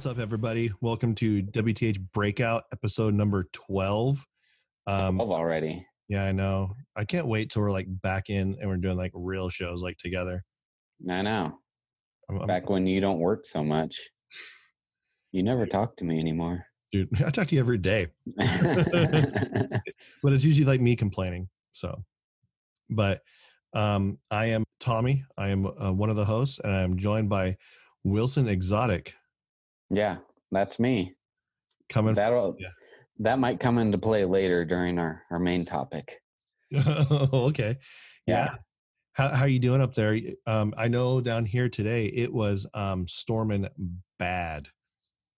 What's up, everybody? Welcome to WTH Breakout, episode number 12. Um, Love already. yeah, I know. I can't wait till we're like back in and we're doing like real shows like together. I know. I'm, I'm- Back when you don't work so much. You never talk to me anymore. dude, I talk to you every day, but it's usually like me complaining. So, but um, I am Tommy. I am uh, one of the hosts, and I'm joined by Wilson Exotic yeah, that's me. coming. That'll yeah. that might come into play later during our, our main topic. okay. Yeah. How how you doing up there? Um, I know down here today it was um storming bad.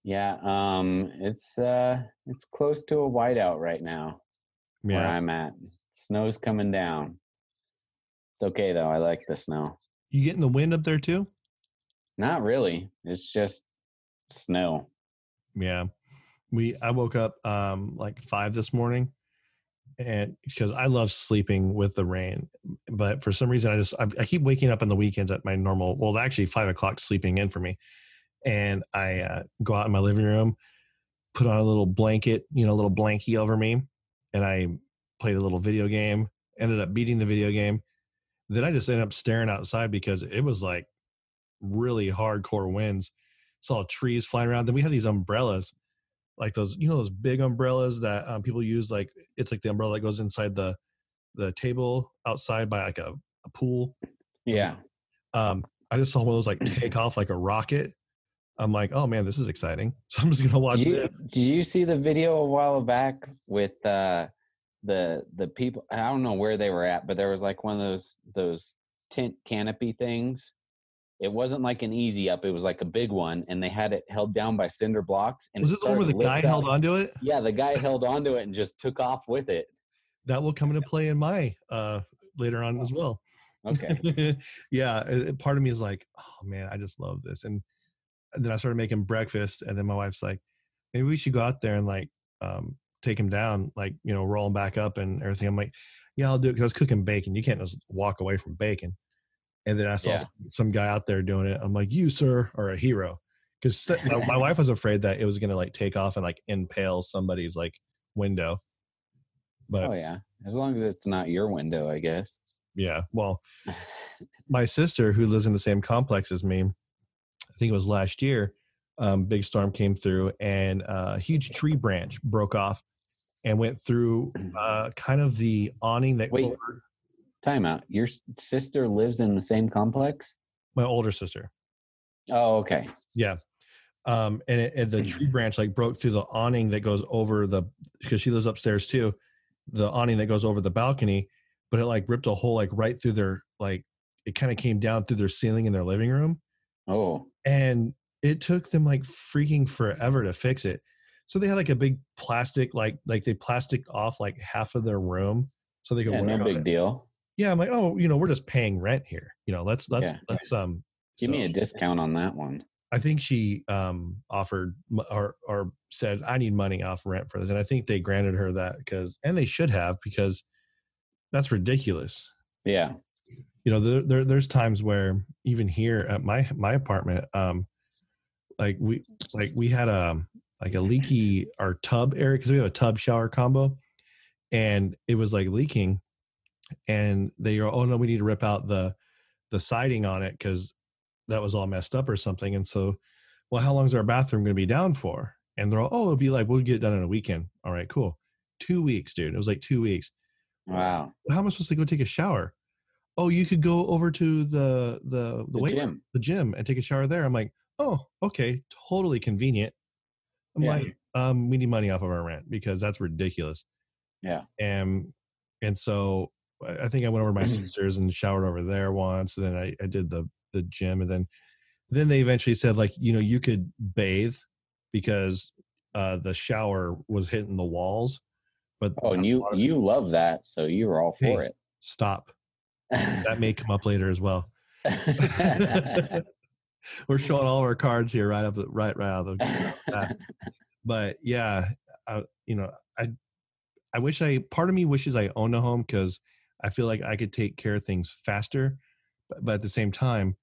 Yeah, um it's uh it's close to a whiteout right now yeah. where I'm at. Snow's coming down. It's okay though. I like the snow. You getting the wind up there too? Not really. It's just snow. Yeah. We I woke up um like five this morning and because I love sleeping with the rain. But for some reason I just I, I keep waking up on the weekends at my normal well actually five o'clock sleeping in for me. And I uh, go out in my living room, put on a little blanket, you know, a little blankie over me, and I played a little video game, ended up beating the video game. Then I just ended up staring outside because it was like really hardcore winds. Saw trees flying around. Then we have these umbrellas, like those, you know, those big umbrellas that um, people use. Like it's like the umbrella that goes inside the the table outside by like a, a pool. Yeah. Um, I just saw one of those like take off like a rocket. I'm like, oh man, this is exciting. So I'm just gonna watch you, this. Did you see the video a while back with uh, the the people? I don't know where they were at, but there was like one of those those tent canopy things. It wasn't like an easy up; it was like a big one, and they had it held down by cinder blocks. And Was this the one where the guy lift held onto it? Yeah, the guy held onto it and just took off with it. That will come into play in my uh later on as well. Okay. yeah, it- part of me is like, oh man, I just love this. And, and then I started making breakfast, and then my wife's like, maybe we should go out there and like um, take him down, like you know, roll him back up and everything. I'm like, yeah, I'll do it because I was cooking bacon. You can't just walk away from bacon. And then I saw Yeah. some, guy out there doing it. I'm like, you sir are a hero, because my, my wife was afraid that it was gonna like take off and like impale somebody's like window. But oh yeah, as long as it's not your window, I guess. yeah, well, my sister who lives in the same complex as me i think it was last year um, big storm came through and uh, a huge tree branch broke off and went through uh, kind of the awning that Wait. Over Time out. Your sister lives in the same complex. my older sister Oh, okay. yeah um, and, it, and the tree branch like broke through the awning that goes over the because she lives upstairs too the awning that goes over the balcony but it like ripped a hole like right through their like it kind of came down through their ceiling in their living room Oh, and it took them like freaking forever to fix it so they had like a big plastic like like they plastic off like half of their room so they could yeah, no big it. deal. Yeah i'm like oh you know we're just paying rent here you know let's let's Yeah. let's um Give me a discount on that one. i think she um offered or or said i need money off rent for this and i think they granted her that because and they should have because that's ridiculous Yeah. you know there, there there's times where even here at my my apartment um like we like we had a like a leaky our tub area because we have a tub shower combo and it was like leaking and they go oh no we need to rip out the the siding on it because that was all messed up or something and so well how long is our bathroom going to be down for and they're all oh it'll be like we'll get it done in a weekend all right cool two weeks dude it was like two weeks Wow. how am I supposed to go take a shower? Oh, you could go over to the the the, The weight gym. the gym and take a shower there. I'm like, oh, okay, totally convenient. I'm Yeah. like, um, we need money off of our rent because that's ridiculous. Yeah. And and so I think I went over to my sister's and showered over there once. And then I, I did the the gym, and then then they eventually said like, you know, you could bathe because uh, the shower was hitting the walls. But Oh, and you you love that, so you were all for it. stop. That may come up later as well. We're showing all of our cards here right up right right out of the but yeah, I, you know, I I wish I part of me wishes I owned a home because I feel like I could take care of things faster, but, but at the same time,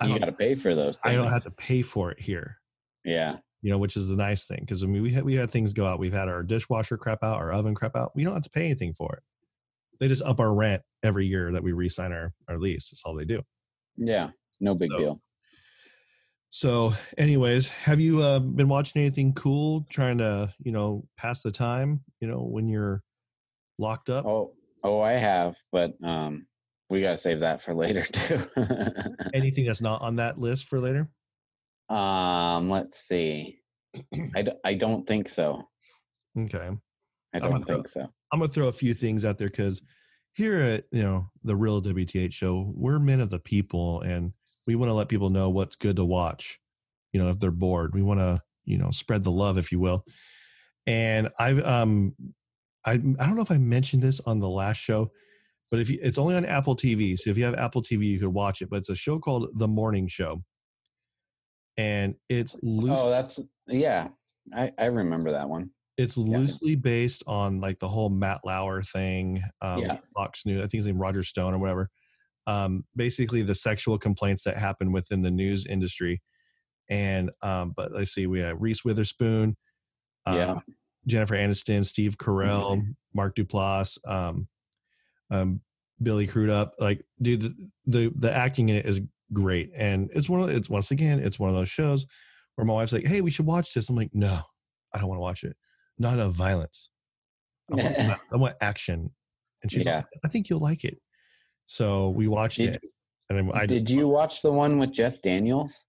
I you don't got to pay for those. Things. I don't have to pay for it here. Yeah. You know, which is the nice thing because I mean we had we had things go out. We've had our dishwasher crap out, our oven crap out. We don't have to pay anything for it. They just up our rent every year that we re-sign our our lease. That's all they do. Yeah. No big So- deal. So, anyways, have you uh, been watching anything cool? Trying to, you know, pass the time. You know, when you're locked up. Oh, oh, I have, but um, we gotta save that for later too. Anything that's not on that list for later? um, let's see. I, d- I don't think so. Okay, I don't throw- think so. I'm gonna throw a few things out there because here at you know the real WTH show, we're men of the people, and we want to let people know what's good to watch. You know, if they're bored, we want to you know spread the love, if you will. And I've um, I I don't know if I mentioned this on the last show, but if you, it's only on Apple TV, so if you have Apple TV, you could watch it. But it's a show called The Morning Show, and it's loose. Oh, that's yeah. I I remember that one. it's loosely based on like the whole Matt Lauer thing, um, Yeah. Fox News. I think his name Roger Stone or whatever. Um, basically, the sexual complaints that happen within the news industry. And um, but let's see, we have Reese Witherspoon, uh, Yeah. Jennifer Aniston, Steve Carell, Mark Duplass, um, um, Billy Crudup. Like, dude, the, the the acting in it is great, and it's one of it's once again it's one of those shows where my wife's like, "Hey, we should watch this." I'm like, "No, I don't want to watch it. Not enough violence. I want, I want action." And she's Yeah. like, "I think you'll like it." So we watched Did- it, and I Did you watch the one with Jeff Daniels,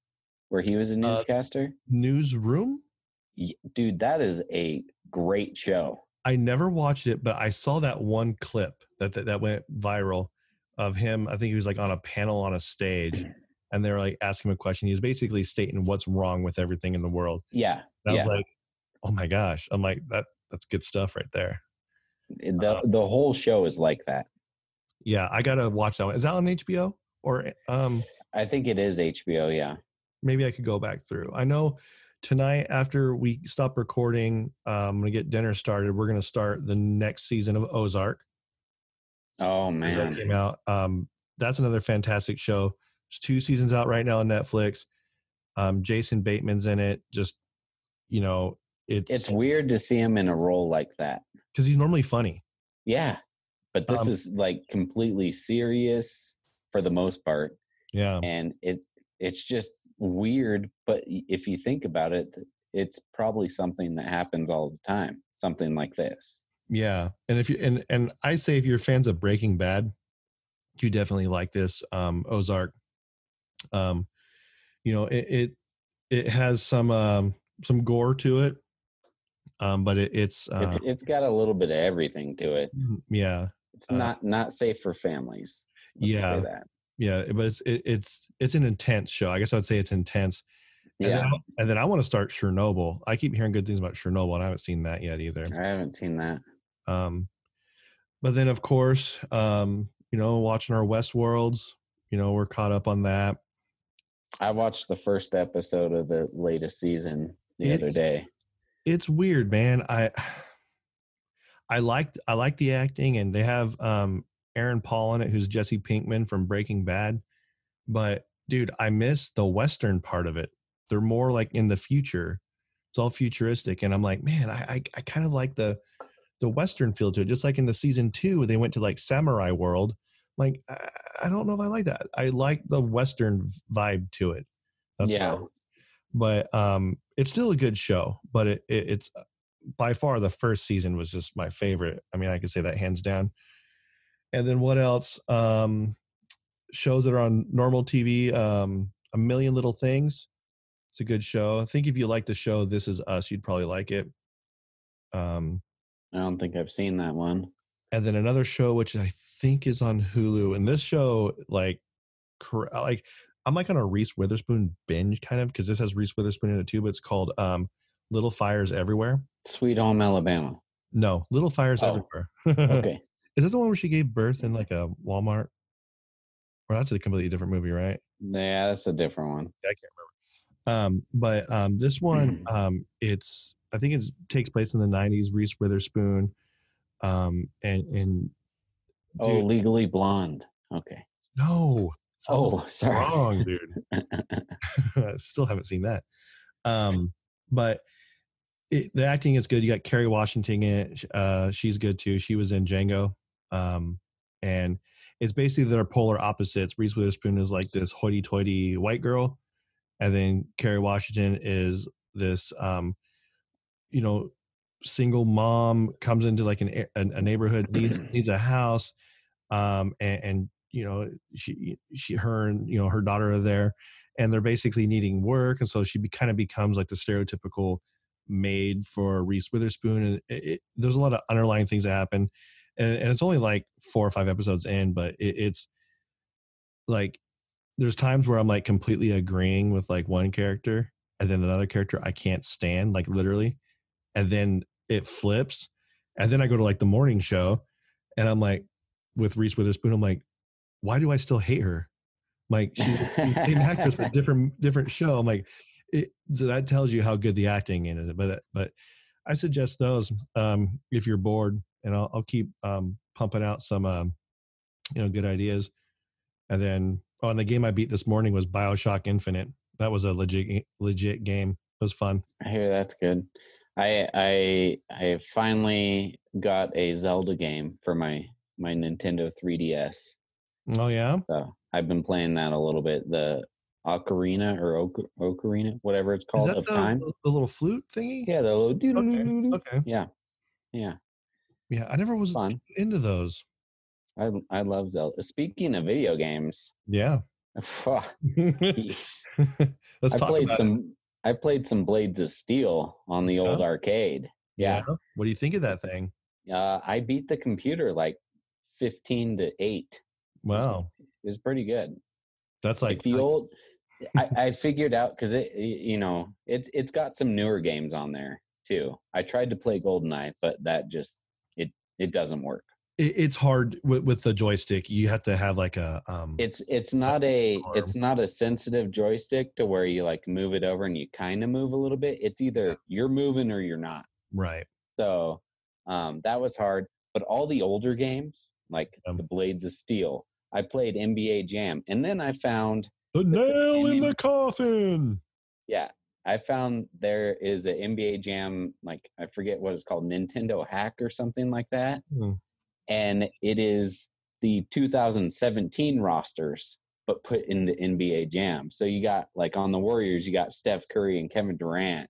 where he was a Uh, newscaster? newsroom? Dude, that is a great show. I never watched it, but I saw that one clip that that, that went viral of him. I think he was like on a panel on a stage, and they were like asking him a question. He was basically stating what's wrong with everything in the world. Yeah, And I yeah. was like, "Oh my gosh!" I'm like, "That that's good stuff right there." the uh, the whole show is like that. Yeah, I gotta watch that one. Is that on HBO or um? I think it is HBO. Yeah. Maybe I could go back through. I know tonight after we stop recording, uh, I'm gonna get dinner started. We're gonna start the next season of Ozark. Oh because that man. came out. Um, that's another fantastic show. There's two seasons out right now on Netflix. Um, Jason Bateman's in it. Just you know, it's It's weird to see him in a role like that. because he's normally funny. Yeah. But this Um, is like completely serious for the most part. Yeah, And it's it's just weird. But if you think about it, it's probably something that happens all the time. Something like this. yeah. And if you and and I say if you're fans of Breaking Bad, you definitely like this um, Ozark. Um, you know, it it, it has some um, some gore to it, um, but it, it's uh, It's, it's got a little bit of everything to it. yeah, It's Uh, not not safe for families. Let's yeah. Yeah but it's it, it's it's an intense show i guess i'd say it's intense and Yeah. then, I- and then i want to start chernobyl i keep hearing good things about chernobyl and i haven't seen that yet either I haven't seen that. um but then of course um you know watching our Westworlds you know we're caught up on that I watched the first episode of the latest season the It- other day. it's weird man i i liked i like the acting and they have um aaron paul in it who's jesse pinkman from breaking bad but dude i miss the western part of it. They're more like in the future. It's all futuristic and i'm like man i i, I kind of like the the western feel to it. Just like in the season two they went to like samurai world. Like i, I don't know if i like that. I like the western vibe to it. That's Yeah. but um it's still a good show but it, it it's by far the first season was just my favorite. I mean i could say that hands down and then what else um shows that are on normal tv um a million little things it's a good show i think if you like the show this is us you'd probably like it um I don't think I've seen that one. and then another show which i think is on hulu and this show like cor- like i'm like on a reese witherspoon binge kind of because this has reese witherspoon in it too but it's called um little fires everywhere Sweet Home Alabama. no little fires Oh. everywhere Okay. Is that the one where she gave birth in like a walmart or that's a completely different movie right yeah, that's a different one. i can't remember um but um this one um it's i think it takes place in the 90s reese witherspoon um and and Oh, Legally Blonde. Okay. no Oh, sorry. wrong, dude. I Still haven't seen that. Um, but it, the acting is good. You got Kerry Washington in it. Uh, she's good too. She was in Django. Um, and it's basically their polar opposites. Reese Witherspoon is like this hoity-toity white girl, and then Kerry Washington is this, um, you know, single mom comes into like an a, a neighborhood needs, needs a house, um, and, and you know she she her and you know her daughter are there, and they're basically needing work, and so she be, kind of becomes like the stereotypical maid for Reese Witherspoon, and it, it, there's a lot of underlying things that happen and, and it's only like four or five episodes in, but it, it's like there's times where I'm like completely agreeing with like one character, and then another character I can't stand, like literally, and then it flips, and then I go to like the morning show, and I'm like with Reese Witherspoon, I'm like, why do I still hate her? Like she's, an actress with different different show. I'm like, it, so that tells you how good the acting is. But but I suggest those um, if you're bored and I'll, I'll keep um, pumping out some, um, you know, good ideas. And then, oh, and the game I beat this morning was Bioshock Infinite. That was a legit, legit game. It was fun. I hear that's good. I I I finally got a Zelda game for my my Nintendo 3DS. Oh yeah. So I've been playing that a little bit. The Ocarina or Ocarina, whatever it's called, of the, time. The little flute thingy. Yeah, the little. Okay. okay. Yeah, yeah. Yeah, I never was Fun. into those. I I love Zelda. Speaking of video games, yeah, Let's I played some. It. I played some Blades of Steel on the old arcade. Yeah. yeah. What do you think of that thing? Uh, I beat the computer like fifteen to eight. Wow, it was, pretty good. That's like, like the old. I, I figured out because it, you know, it's it's got some newer games on there too. I tried to play GoldenEye, but that just it doesn't work. it's hard with, with the joystick. You have to have like a. Um, it's it's not a arm. it's not a sensitive joystick to where you like move it over and you kind of move a little bit. It's either you're moving or you're not. Right. So um, that was hard. But all the older games, like um, the Blades of Steel, I played NBA Jam, and then I found the nail in the coffin. Yeah, I found there is an NBA Jam, like I forget what it's called, Nintendo Hack or something like that, mm. and it is the 2017 rosters, but put into NBA Jam. So you got like on the Warriors, you got Steph Curry and Kevin Durant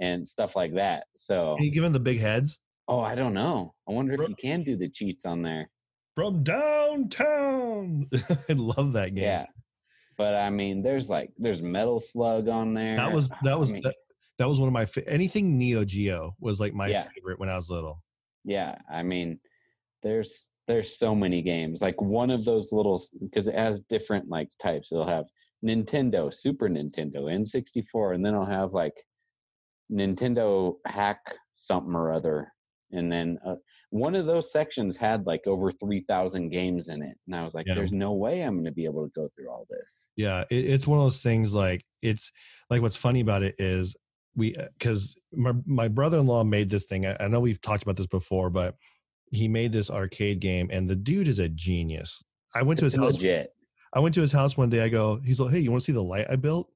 and stuff like that. So Are you giving the big heads? Oh, I don't know. I wonder if you can do the cheats on there. From downtown. I love that game. Yeah. But I mean, there's like there's Metal Slug on there. That was that was I mean, that, that, was one of my anything Neo Geo was like my yeah. favorite when I was little. Yeah, I mean, there's there's so many games. Like one of those little because it has different like types. It'll have Nintendo, Super Nintendo, N64, and then it'll have like Nintendo Hack something or other, and then uh, one of those sections had like over 3000 games in it and i was like yeah. there's no way i'm going to be able to go through all this. Yeah it, it's one of those things like it's like what's funny about it is we because uh, my, my brother-in-law made this thing I, I know we've talked about this before but he made this arcade game and the dude is a genius. I went to his legit. house i went to his house one day i go he's like hey you want to see the light i built?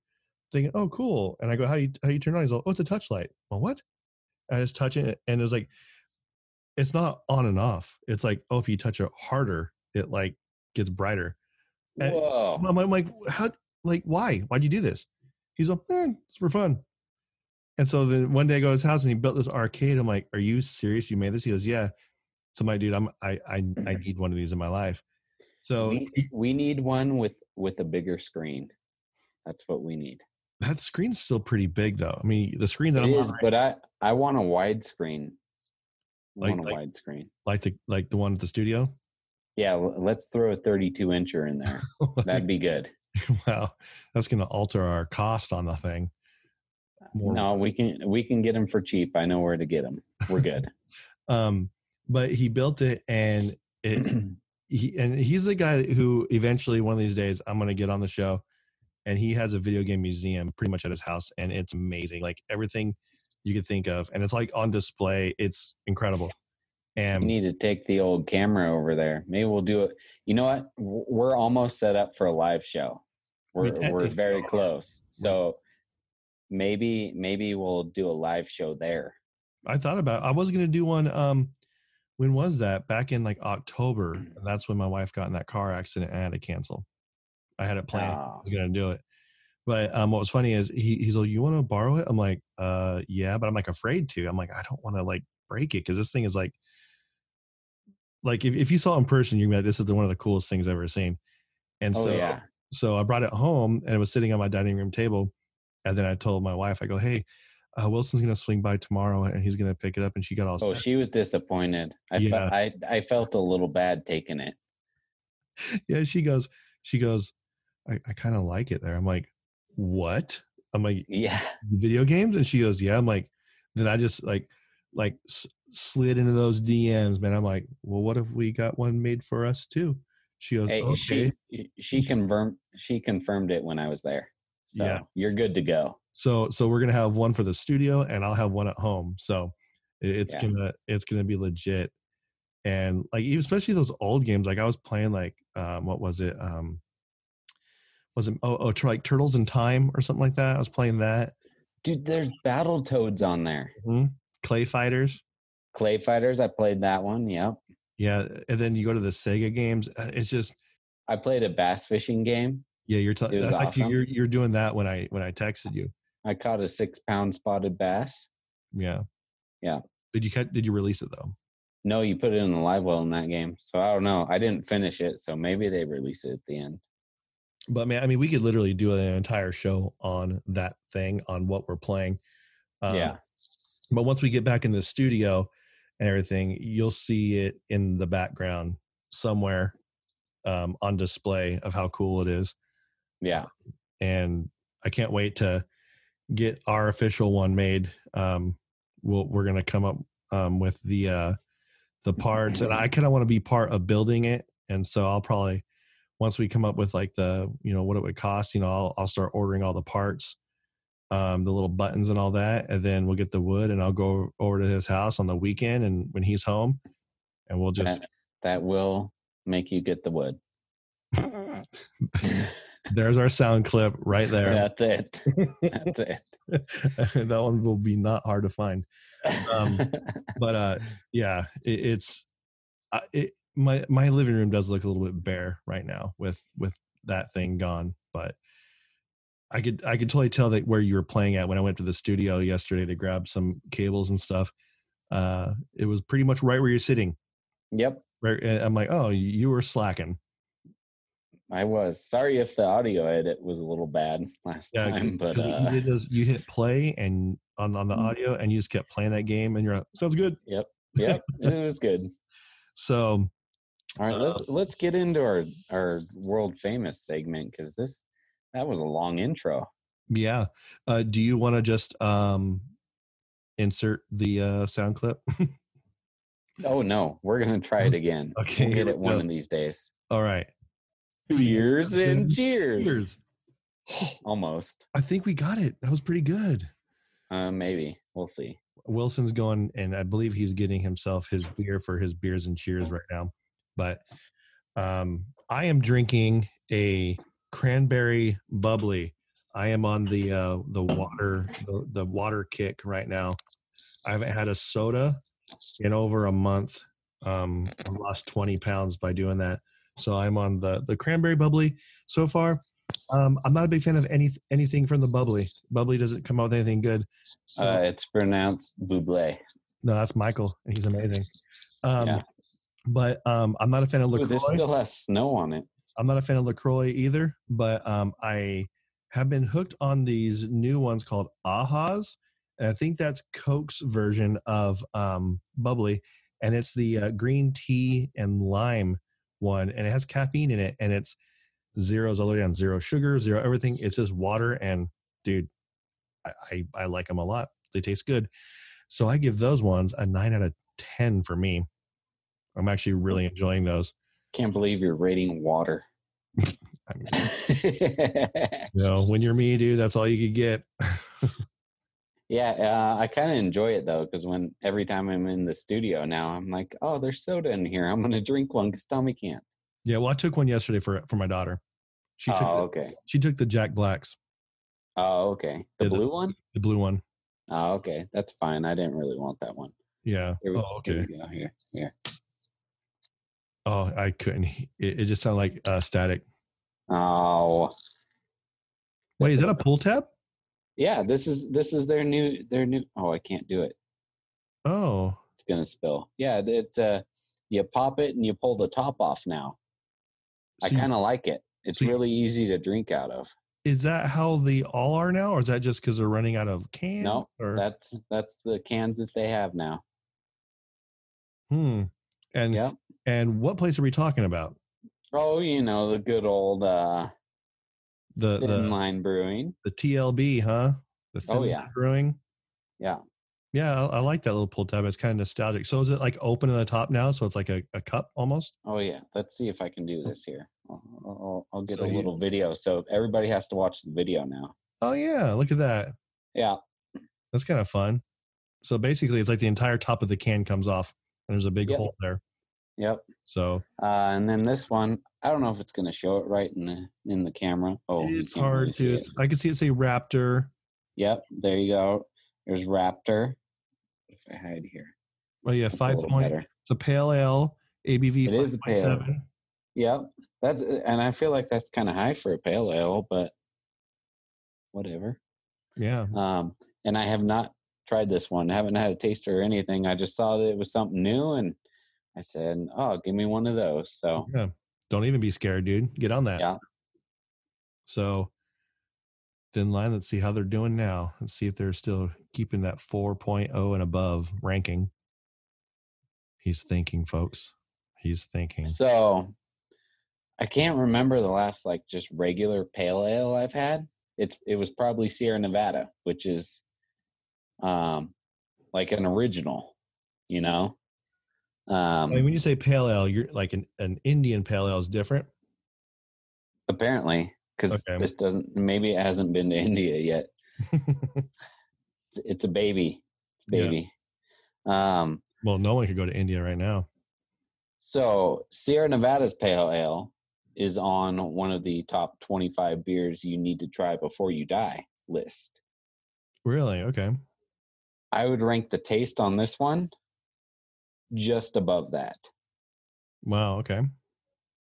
Thinking oh cool. And i go how you how you turn it on? He's like oh it's a touch light well what? I just touch it and it was like it's not on and off. It's like, oh, if you touch it harder, it like gets brighter. Whoa. I'm, I'm, like, how, like, why? Why'd you do this? He's like, eh, it's for fun. And so then one day I go to his house and he built this arcade. I'm like, are you serious? You made this? He goes, yeah. So my dude, I'm, I, I, I need one of these in my life. So we, we need one with, with a bigger screen. That's what we need. That screen's still pretty big though. I mean, the screen that it I'm is, on right but I, I want a widescreen like, on a like, widescreen. Like the like the one at the studio. Yeah, let's throw a 32 incher in there. That'd be good. wow, that's going to alter our cost on the thing. More no, we can we can get them for cheap. I know where to get them. We're good. um, but he built it, and it he and he's the guy who eventually one of these days I'm going to get on the show, and he has a video game museum pretty much at his house, and it's amazing. Like everything you could think of, and it's like on display. It's incredible. And we need to take the old camera over there. Maybe we'll do it. You know what? We're almost set up for a live show. We're we we're very close. So maybe maybe we'll do a live show there. I thought about. I was gonna do one. Um, when was that? Back in like October. That's when my wife got in that car accident and I had to cancel. I had it planned. I Oh. was gonna do it. But um, what was funny is he, he's like, "You want to borrow it?" I'm like, "Uh, yeah," but I'm like afraid to. I'm like, I don't want to like break it because this thing is like, like if, if you saw it in person, you'd be like, "This is the, one of the coolest things I've ever seen." And Oh so, yeah. so I brought it home and it was sitting on my dining room table. And then I told my wife, I go, "Hey, uh, Wilson's gonna swing by tomorrow and he's gonna pick it up." And she got all Oh, sad. she was disappointed. I Yeah. felt I I felt a little bad taking it. yeah, she goes, she goes, I, I kind of like it there. I'm like, what? I'm like, Yeah. video games? And she goes, yeah. I'm like, then I just like, like s- slid into those DMs, man. I'm like, well, what if we got one made for us too? She goes, Hey, okay. she she confirmed she confirmed it when I was there. So Yeah. you're good to go. So, so we're gonna have one for the studio, and I'll have one at home. So, it's Yeah. gonna, it's gonna be legit. And like, especially those old games, like I was playing, like, um, what was it? Um, was it oh, oh like Turtles in Time or something like that? I was playing that. Dude, there's Battletoads on there. Mhm. Clay Fighters. Clay Fighters, I played that one. Yep. Yeah, and then you go to the Sega games. uh, It's just I played a bass fishing game. yeah, you're talking. Awesome. you're you're doing that when I when I texted you. I caught a six pound spotted bass. Yeah, Yeah. Did you cut? Did you release it though? No, you put it in the live well in that game. So I don't know. I didn't finish it, so maybe they release it at the end. But man, I mean, we could literally do an entire show on that thing on what we're playing. Um, yeah. But once we get back in the studio and everything, you'll see it in the background somewhere um, on display of how cool it is. Yeah. and I can't wait to get our official one made. Um, we'll, we're gonna come up um, with the uh, the parts, and I kind of want to be part of building it. And so I'll probably once we come up with like the you know what it would cost, you know, I'll I'll start ordering all the parts, um, the little buttons and all that, and then we'll get the wood, and I'll go over to his house on the weekend, and when he's home, and we'll just That, that will make you get the wood. there's our sound clip right there. That's it. That's it. that one will be not hard to find. Um, but uh yeah it, it's uh, it my my living room does look a little bit bare right now with with that thing gone but i could i could totally tell that where you were playing at when i went to the studio yesterday to grab some cables and stuff uh it was pretty much right where you're sitting yep. right i'm like oh you were slacking I was sorry if the audio edit was a little bad last yeah time, but you uh, did those you hit play and on on the Mm. audio and you just kept playing that game and you're like sounds good yep, yep, it was good. so All right, let's let's get into our our world famous segment because this that was a long intro. Yeah. Uh, do you want to just um, insert the uh, sound clip? Oh no, we're gonna try it again. Okay, we'll get it one go. of these days. All right. Cheers and cheers. Cheers. Almost. I think we got it. That was pretty good. Uh, maybe we'll see. Wilson's going, and I believe he's getting himself his beer for his beers and cheers right now. But um, I am drinking a cranberry bubbly. I am on the uh, the water the, the water kick right now. I haven't had a soda in over a month. Um, I lost twenty pounds by doing that. So I'm on the the cranberry bubbly so far. Um, I'm not a big fan of any anything from the bubbly. Bubbly doesn't come out with anything good. So, Uh, it's pronounced Bublé. no, that's Michael, and he's amazing. Um, Yeah. But um, I'm not a fan of Ooh, this still has snow on it. I'm not a fan of Lacroix either. But um, I have been hooked on these new ones called Ahas, and I think that's Coke's version of um, bubbly, and it's the uh, green tea and lime one, and it has caffeine in it, and it's zeros all the way down, zero sugar, zero everything. It's just water, and dude, I, I, I like them a lot. They taste good. So I give those ones a nine out of 10 for me. I'm actually really enjoying those. Can't believe you're rating water. I mean, you know, when you're me, dude, that's all you could get. yeah, uh, I kind of enjoy it though because when every time I'm in the studio now, I'm like, oh, there's soda in here. I'm gonna drink one because Tommy can't. yeah, well, I took one yesterday for for my daughter. She took oh, the, okay. she took the Jack Blacks. Oh, okay. The Yeah, the- blue one? The blue one. Oh, okay. That's fine. I didn't really want that one. Yeah. Here we, Oh, here okay. we go. Here, here. Oh, I couldn't. It, it just sounded like uh, static. Oh, Wait, is that a pull tab? yeah. This is this is their new their new. Oh, I can't do it. Oh, It's gonna spill. Yeah, it's uh, you pop it and you pull the top off now. I So you- kind of like it. It's so you- really easy to drink out of. is that how the all are now, or is that just because they're running out of cans? No, or, That's that's the cans that they have now. hmm. And Yep. And what place are we talking about? Oh, you know the good old uh, The the line brewing. the TLB, huh? The Oh, Thin yeah. Line Brewing. Yeah. Yeah, I, I like that little pull tab. It's kind of nostalgic. So is it like open in the top now? So it's like a, a cup almost. Oh yeah. Let's see if I can do this here. I'll, I'll, I'll get So a you- little video. So everybody has to watch the video now. Oh yeah, look at that. Yeah. That's kind of fun. So basically, it's like the entire top of the can comes off, and there's a big Yep. hole there. Yep. So Uh, and then this one, I don't know if it's going to show it right in the in the camera. Oh, it's can't really hard to. it. I can see it say Raptor. Yep, there you go. There's Raptor. If I hide here, Oh yeah, That's five point. better. It's a pale ale. ABV. It is a pale ale. 5.7. Yep, that's and I feel like that's kind of high for a pale ale, but whatever. Yeah. Um, and I have not tried this one. I haven't had a taster or anything. I just saw that it was something new, and I said, "Oh, give me one of those." So Yeah. Don't even be scared, dude. Get on that. Yeah. So thin line. Let's see how they're doing now. Let's see if they're still keeping that 4.0 and above ranking. He's thinking, folks. He's thinking. So I can't remember the last like just regular pale ale I've had. It's it was probably Sierra Nevada, which is um like an original, you know. Um I mean, when you say pale ale, you're like an, an Indian pale ale is different. apparently cuz Okay. this doesn't maybe it hasn't been to India yet. It's, it's a baby. It's a Yeah. baby. Um well, no one could go to India right now. So Sierra Nevada's pale ale is on one of the top 25 beers you need to try before you die list. Really? Okay. I would rank the taste on this one just above that. Wow. Okay.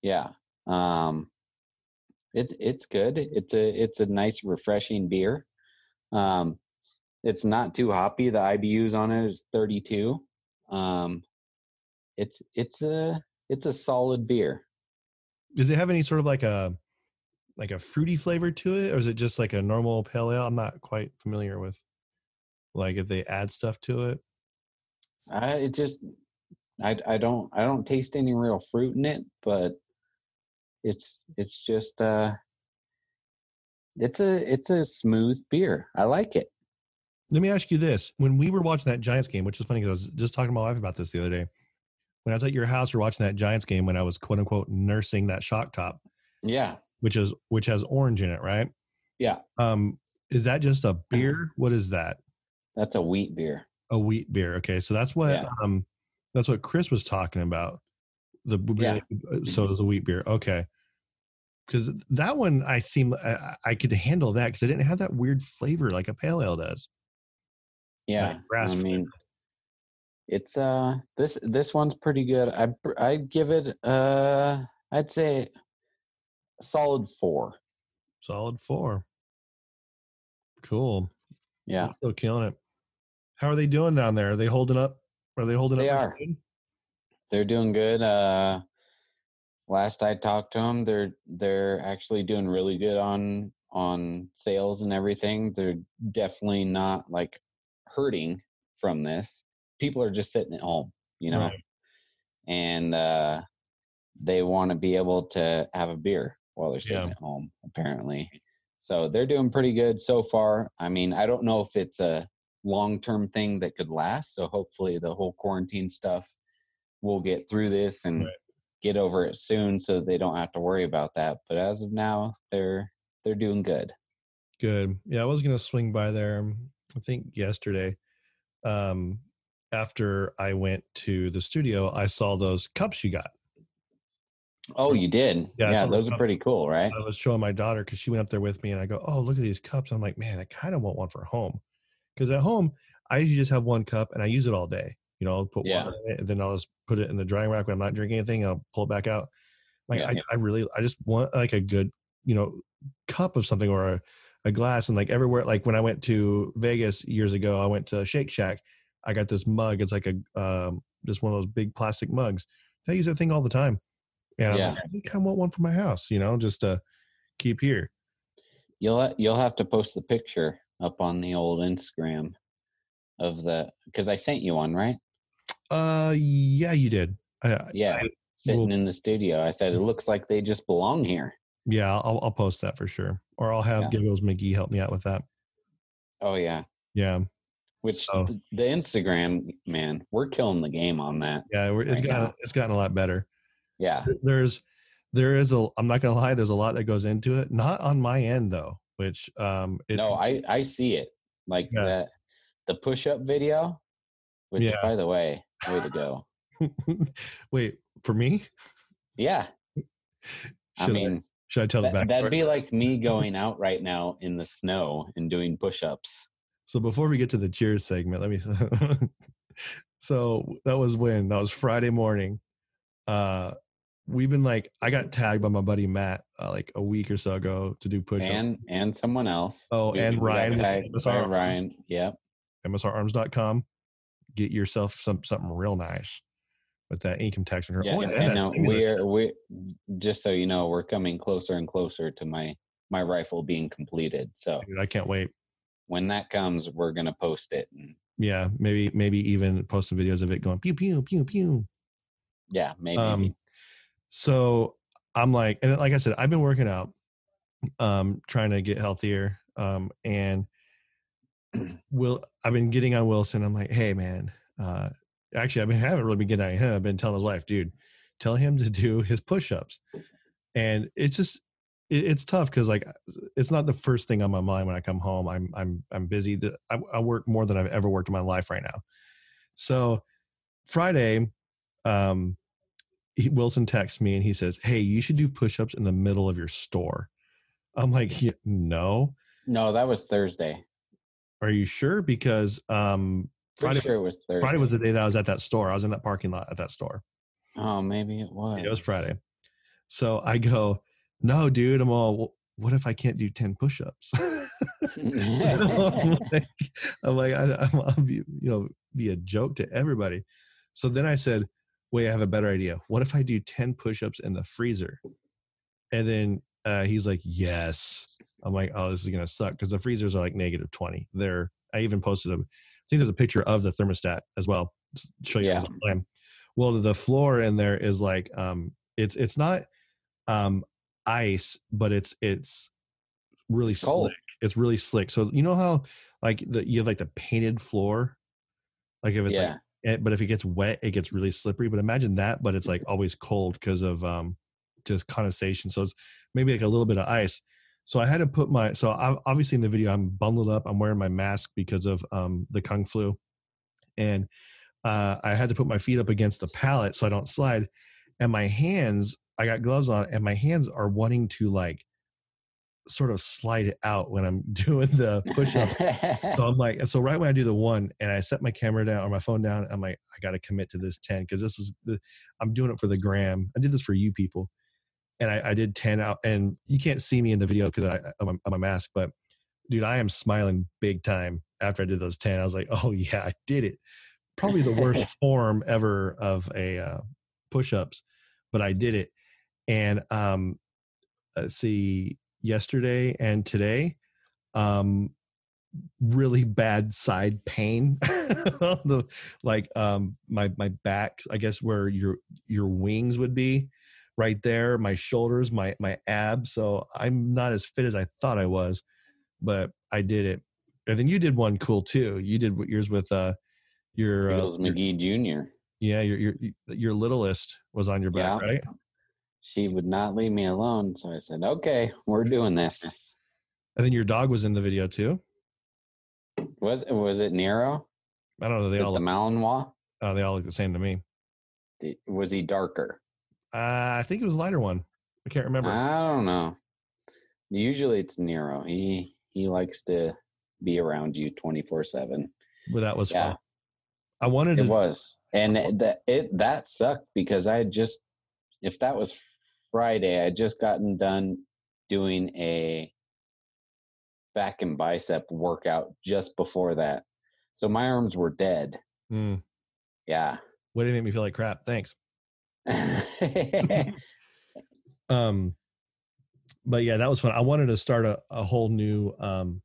Yeah. Um it's it's good. It's a it's a nice refreshing beer. Um it's not too hoppy. The IBUs on it is 32. Um it's it's a it's a solid beer. Does it have any sort of like a like a fruity flavor to it, or is it just like a normal pale ale? I'm not quite familiar with like if they add stuff to it. I it just I I don't I don't taste any real fruit in it, but it's it's just uh it's a it's a smooth beer. I like it. Let me ask you this: When we were watching that Giants game, which is funny because I was just talking to my wife about this the other day. When I was at your house, we watching that Giants game when I was quote unquote nursing that shock top, Yeah. which is which has orange in it, right? Yeah. Um, is that just a beer? What is that? That's a wheat beer. A wheat beer. Okay, so that's what Yeah. um that's what Chris was talking about. The Yeah. so the wheat beer. Okay, because that one I seem I, I could handle that because it didn't have that weird flavor like a pale ale does. Yeah. grass I flavor. mean it's uh this this one's pretty good. I I'd give it uh I'd say solid 4. Solid four. Cool. Yeah. Still killing it. How are they doing down there? Are they holding up? Are they holding They up? are. good? They're doing good. Uh last I talked to them, they're they're actually doing really good on on sales and everything. They're definitely not like hurting from this. People are just sitting at home, you know. Right. And uh they want to be able to have a beer while they're sitting Yeah. at home, apparently. So they're doing pretty good so far. I mean, I don't know if it's a long term thing that could last. So hopefully the whole quarantine stuff will get through this and Right. get over it soon so they don't have to worry about that. But as of now, they're they're doing good. Good. Yeah, I was gonna swing by there. um, I think yesterday. Um, after I went to the studio, I saw those cups you got. Oh, you did? Yeah, Yeah, those are pretty cool, right? I was showing my daughter because she went up there with me, and I go, "Oh, look at these cups." I'm like, "Man, I kind of want one for home," because at home I usually just have one cup and I use it all day. You know, I'll put Yeah. water in it, and then I'll just put it in the drying rack when I'm not drinking anything. I'll pull it back out. Like Yeah. I, I really, I just want like a good, you know, cup of something or a, a glass. And like everywhere, like when I went to Vegas years ago, I went to Shake Shack. I got this mug. It's like a um, just one of those big plastic mugs. I use that thing all the time. And I Yeah. like, I think I want one for my house. You know, just to keep here. You'll you'll have to post the picture up on the old Instagram of the because I sent you one, right? Uh, yeah, you did. I, Yeah, I- sitting well- in the studio. I said it looks like they just belong here. yeah, I'll I'll post that for sure, or I'll have Yeah. Giggles McGee help me out with that. Oh yeah, Yeah, which So- th- the Instagram man, we're killing the game on that. yeah, we're, it's Right gotten now. it's gotten a lot better. Yeah, There's there is a I'm not gonna lie, there's a lot that goes into it. Not on my end though, which um, it's, no, I I see it like Yeah. that. The push up video, which Yeah. by the way, way to go. wait for me. Yeah, I mean should I tell the that, backstory? that'd be like me going out right now in the snow and doing push ups. So before we get to the cheers segment, let me. so that was when that was Friday morning. Uh, we've been like, I got tagged by my buddy Matt uh, like a week or so ago to do push and and someone else. Oh, and Ryan MSR. Ryan. Yep. MSRarms.com. Get yourself some something real nice with that income tax return. Yeah, Oh, and and now we're we just so you know, we're coming closer and closer to my my rifle being completed. So Dude, I can't wait. when that comes, we're gonna post it. And Yeah, maybe maybe even post some videos of it going pew pew pew pew. yeah, maybe. Um, so I'm like, and like I said, I've been working out, um, trying to get healthier. Um, and Will, I've been getting on Wilson. I'm like, hey man, uh, actually, I've been haven't really been getting on him. I've been telling his wife, dude, tell him to do his push-ups. And it's just, it, it's tough because like, it's not the first thing on my mind when I come home. I'm, I'm, I'm busy. The- I, I work more than I've ever worked in my life right now. So Friday, um, he, Wilson texts me and he says, "Hey, you should do push-ups in the middle of your store." I'm like, "Yeah, "No, no, that was Thursday. are you sure?" Because um, Friday, sure it was Thursday. Friday was the day that I was at that store. I was in that parking lot at that store. oh, maybe it was. It was Friday. So I go, "No, dude, I'm all. "Well, What if I can't do ten push-ups?" I'm like, I'm like I, I'm, I'll be, you know, be a joke to everybody. So then I said, wait, I have a better idea. What if I do 10 push-ups in the freezer? And then uh, he's like, yes. I'm like, oh, this is going to suck because the freezers are like negative 20. They're, I even posted a, I think there's a picture of the thermostat as well. Just show you Yeah. guys what I'm- Well, the floor in there is like, um, it's, it's not um, ice, but it's, it's really It's cold. slick. It's really slick. So you know how like the, you have like the painted floor, like if it's yeah. like it, Eh, but if it gets wet, it gets really slippery. But imagine that, but it's like always cold because of um, just condensation. So it's maybe like a little bit of ice. So I had to put my so obviously in the video I'm bundled up. I'm wearing my mask because of um, the kung flu, and uh, I had to put my feet up against the pallet so I don't slide. And my hands, I got gloves on, and my hands are wanting to like sort of slide it out when I'm doing the push up. So I'm like, so right when I do the one and I set my camera down or my phone down, I'm like, I got to commit to this 10 because this is the, I'm doing it for the gram. I did this for you people. And I, I did 10 out and you can't see me in the video because I, I'm, a- I'm a mask, but dude, I am smiling big time after I did those 10. I was like, oh yeah, I did it. Probably the worst form ever of a uh, push-ups, but I did it. And um, let's see, yesterday and today, um, really bad side pain the like um my my back i guess where your your wings would be right there my shoulders my my abs so i'm not as fit as i thought i was but i did it and then you did one cool too you did what yours with uh your, uh, Eagles your McGee Jr. yeah your your your littlest was on your back Yeah. right She would not leave me alone, so I said, "Okay, we're doing this." and then your dog was in the video too Was it, was it Nero? i don't know they all the Malinois? uh, they all look the same to me Was he darker? Uh, I think it was a lighter one. I can't remember. I don't know. Usually it's Nero. He he likes to be around you twenty four seven. but that was Yeah, fun. I wanted it to. was, and that it that sucked because I had just if that was Friday, I had just gotten done doing a back and bicep workout just before that, so my arms were dead. Mm, Yeah. way it make me feel like crap. Thanks. Um, but yeah, that was fun. I wanted to start a, a whole new um,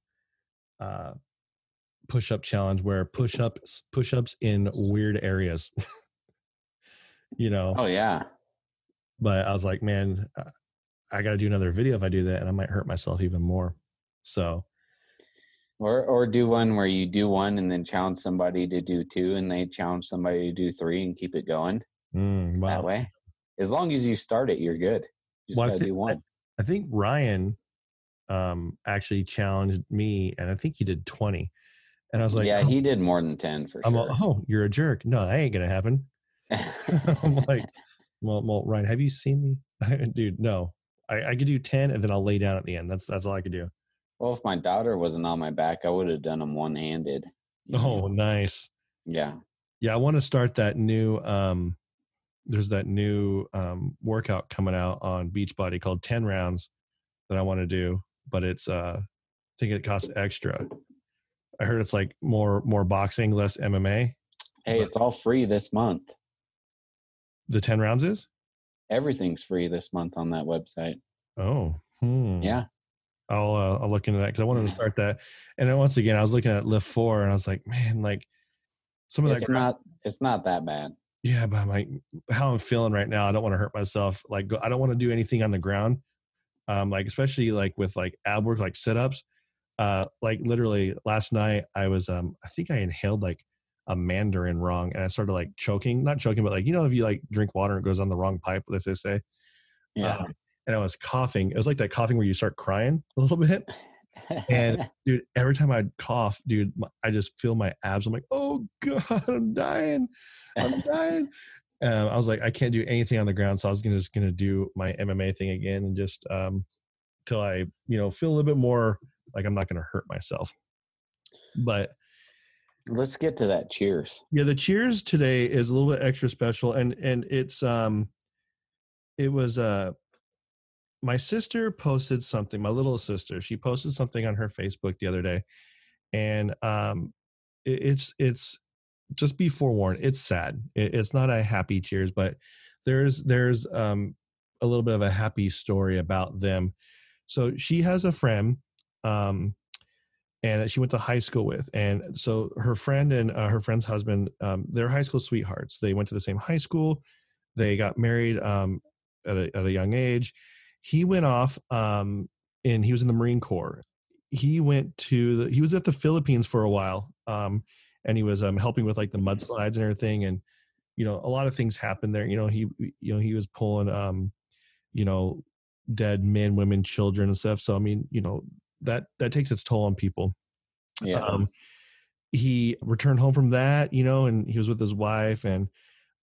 uh, push up challenge where push ups push ups in weird areas. you know, oh yeah. But I was like, man, uh, I got to do another video if I do that, and I might hurt myself even more. So Or or do one where you do one and then challenge somebody to do two, and they challenge somebody to do three, and keep it going mm, wow. that way. As long as you start it, you're good. Just Well, gotta think- do one. I think Ryan um actually challenged me, and I think he did twenty, and I was like, yeah, oh, he did more than ten for sure. I'm sure. like, oh, you're a jerk. No, that ain't gonna happen. I'm like, well, well, Ryan, have you seen me, dude? No, I, I could do ten, and then I'll lay down at the end. That's that's all I could do. well, if my daughter wasn't on my back, I would have done them one handed. Oh, nice. yeah. Yeah, I want to start that new. um There's that new um workout coming out on Beachbody called Ten Rounds that I want to do, but it's uh I think it costs extra. I heard it's like more more boxing, less MMA. Hey, it's all free this month. The ten rounds is. Everything's free this month on that website. Oh, hmm. Yeah. I'll uh, I'll look into that because I wanted to start that. And then once again, I was looking at Lift Four, and I was like, man, like some of that. It's not it's not that bad. yeah, but I'm like how I'm feeling right now. I don't want to hurt myself. Like I don't want to do anything on the ground. Um, like especially like with like ab work, like sit ups. Uh, like literally last night, I was um, I think I inhaled like a mandarin wrong, and I started like choking, not choking, but like you know if you like drink water and it goes on the wrong pipe, they say. Yeah. Um, and I was coughing. It was like that coughing where you start crying a little bit. And dude, every time I'd cough, dude, my- I just feel my abs. I'm like, oh god, I'm dying, I'm dying. Um, I was like, I can't do anything on the ground, so I was gonna just gonna do my MMA thing again and just um, till I, you know, feel a little bit more like I'm not gonna hurt myself. But Let's get to that. Cheers. yeah, the cheers today is a little bit extra special, and and it's um, it was uh, my sister posted something. My little sister, she posted something on her Facebook the other day, and um, it, it's it's just be forewarned. It's sad. It, it's not a happy cheers, but there's there's um a little bit of a happy story about them. So she has a friend. Um, and that she went to high school with. And so her friend and uh, her friend's husband, um, they're high school sweethearts. They went to the same high school. They got married um, at, a, at a young age. He went off um, and he was in the Marine Corps. He went to the, he was at the Philippines for a while, um, and he was um, helping with like the mudslides and everything. And you know, a lot of things happened there. You know, he you know he was pulling um, you know dead men, women, children, and stuff. So I mean, you know, that that takes its toll on people. Yeah. Um, he returned home from that, you know, and he was with his wife, and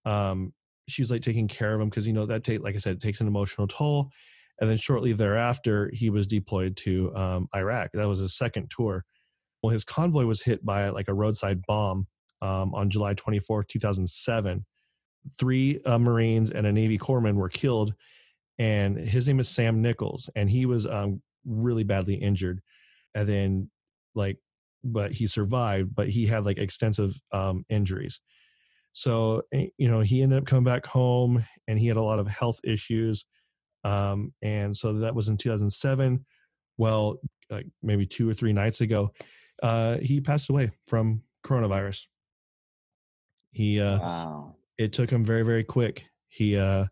um, she was like taking care of him because you know that take like I said, it takes an emotional toll. And then shortly thereafter, he was deployed to um, Iraq. That was his second tour. Well, his convoy was hit by like a roadside bomb um, on July 24th, 2007. Three uh, Marines and a Navy corpsman were killed, and his name is Sam Nichols, and he was um, really badly injured. And then, like, but he survived, but he had like extensive um, injuries. So, eh, you know, he ended up coming back home and he had a lot of health issues. Um, and so that was in 2007. Well, like maybe two or three nights ago, uh, he passed away from coronavirus. He, uh, wow. it took him very very quick he uh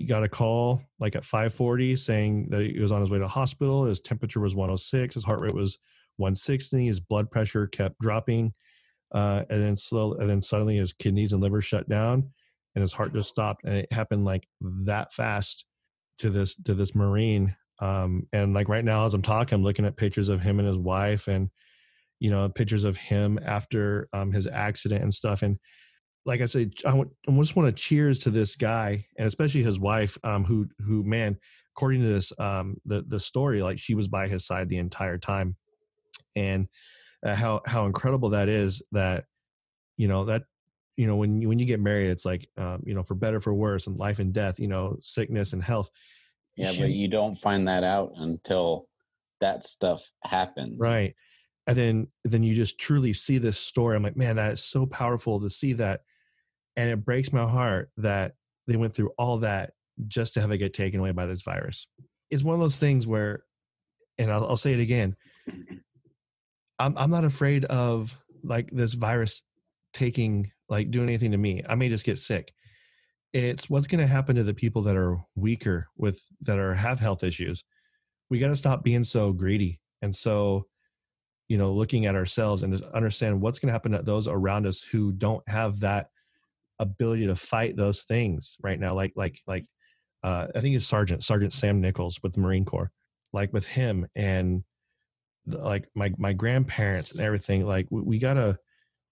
he got a call like at 540 saying that he was on his way to hospital his temperature was 106 his heart rate was 160 his blood pressure kept dropping uh and then slow and then suddenly his kidneys and liver shut down and his heart just stopped and it happened like that fast to this to this marine um and like right now as i'm talking i'm looking at pictures of him and his wife and you know pictures of him after um his accident and stuff and like I said, I, w- I just want to cheers to this guy and especially his wife, um, who who man, according to this um the the story, like she was by his side the entire time, and uh, how how incredible that is that you know that you know when you when you get married it's like um, you know for better for worse and life and death you know sickness and health yeah she, but you don't find that out until that stuff happens. Right. And then then you just truly see this story. I'm like man that is so powerful to see that and it breaks my heart that they went through all that just to have it get taken away by this virus it's one of those things where and i'll, I'll say it again mm-hmm. I'm, I'm not afraid of like this virus taking like doing anything to me. I may just get sick. It's what's going to happen to the people that are weaker with that are have health issues. We got to stop being so greedy and so you know looking at ourselves and just understand what's going to happen to those around us who don't have that ability to fight those things right now like like like uh, i think it's sergeant sergeant sam nichols with the marine corps like with him and the, like my my grandparents and everything like we, we gotta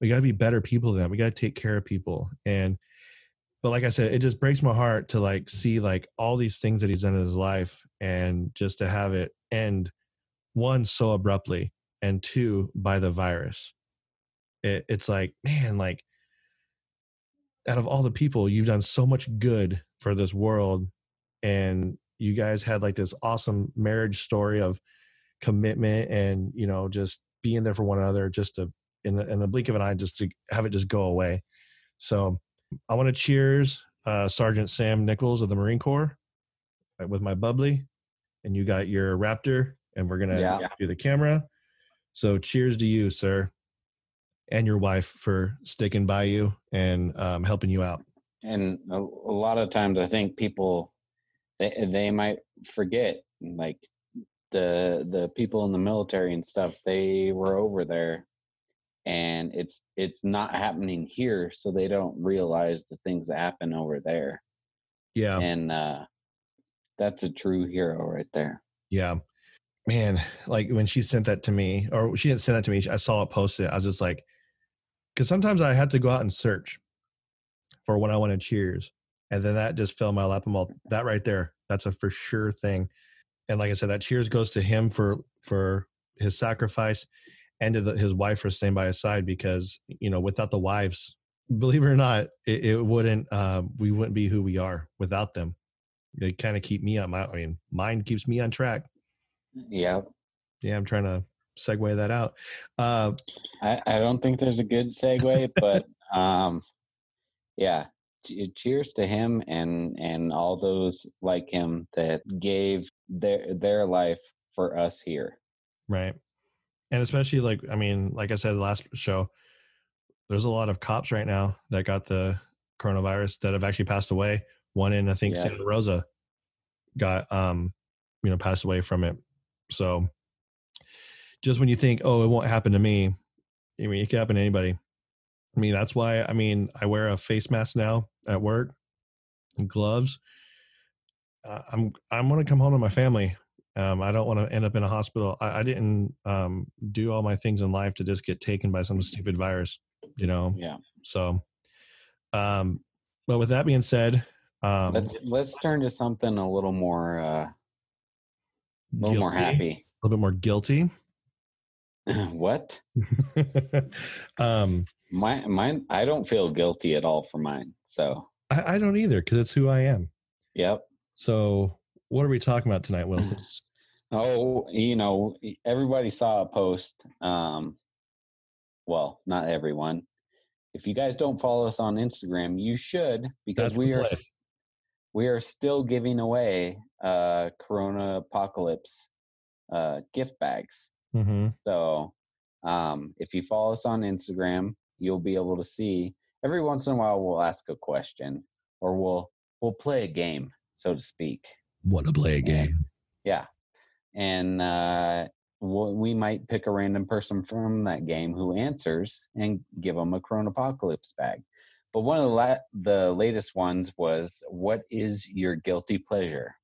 we got to be better people than. We got to take care of people. And, but like I said, it just breaks my heart to like see like all these things that he's done in his life and just to have it end one so abruptly and two by the virus. It, it's like, man, like out of all the people, you've done so much good for this world. And you guys had like this awesome marriage story of commitment and, you know, just being there for one another just to in the, in the blink of an eye just to have it just go away. So I want to cheers uh, Sergeant Sam Nichols of the Marine Corps uh, with my bubbly, and you got your Raptor, and we're gonna yeah. do the camera. So cheers to you, sir, and your wife for sticking by you and um, helping you out. And a, a lot of times, I think people they they might forget like the the people in the military and stuff. They were over there and it's it's not happening here so they don't realize the things that happen over there yeah and uh that's a true hero right there yeah man like when she sent that to me or she didn't send that to me i saw it posted i was just like because sometimes i had to go out and search for when i wanted cheers and then that just fell my lap i'm all that right there that's a for sure thing and like i said that cheers goes to him for for his sacrifice and to the, his wife for staying by his side because you know without the wives believe it or not it, it wouldn't uh, we wouldn't be who we are without them. They kind of keep me on my i mean mine keeps me on track. Yeah. Yeah i'm trying to segue that out uh, I, I don't think there's a good segue but um yeah cheers to him and and all those like him that gave their their life for us here right and especially like I mean, like I said last show, there's a lot of cops right now that got the coronavirus that have actually passed away. One in I think yeah. Santa Rosa got um you know passed away from it. So just when you think, oh, it won't happen to me, I mean, it could happen to anybody. I mean, that's why I mean I wear a face mask now at work and gloves. Uh, I'm I'm gonna come home to my family um, I don't want to end up in a hospital. I, I didn't um, do all my things in life to just get taken by some stupid virus, you know. Yeah. So, um, but with that being said, um, let's let's turn to something a little more, uh, a little guilty, more happy, a little bit more guilty. what? um, my mine. I don't feel guilty at all for mine. So I, I don't either because it's who I am. Yep. So what are we talking about tonight, Wilson? Oh, you know, everybody saw a post. Um, well, not everyone. If you guys don't follow us on Instagram, you should because That's we are we are still giving away uh, Corona Apocalypse uh, gift bags. Mm-hmm. So, um, if you follow us on Instagram, you'll be able to see. Every once in a while, we'll ask a question or we'll we'll play a game, so to speak. Want to play a game? And, yeah, and uh, we might pick a random person from that game who answers and give them a Corona Apocalypse bag. But one of the, la- the latest ones was, "What is your guilty pleasure?"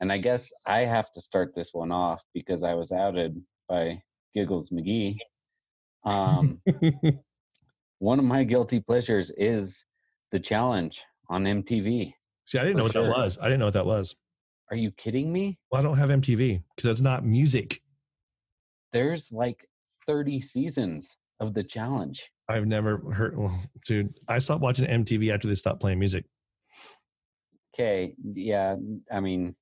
And I guess I have to start this one off because I was outed by Giggles McGee. Um, one of my guilty pleasures is the challenge on MTV. See, I didn't know what sure. that was. I didn't know what that was. Are you kidding me? Well, I don't have MTV because it's not music. There's like 30 seasons of the challenge. I've never heard. Well, dude, I stopped watching MTV after they stopped playing music. Okay, yeah, I mean,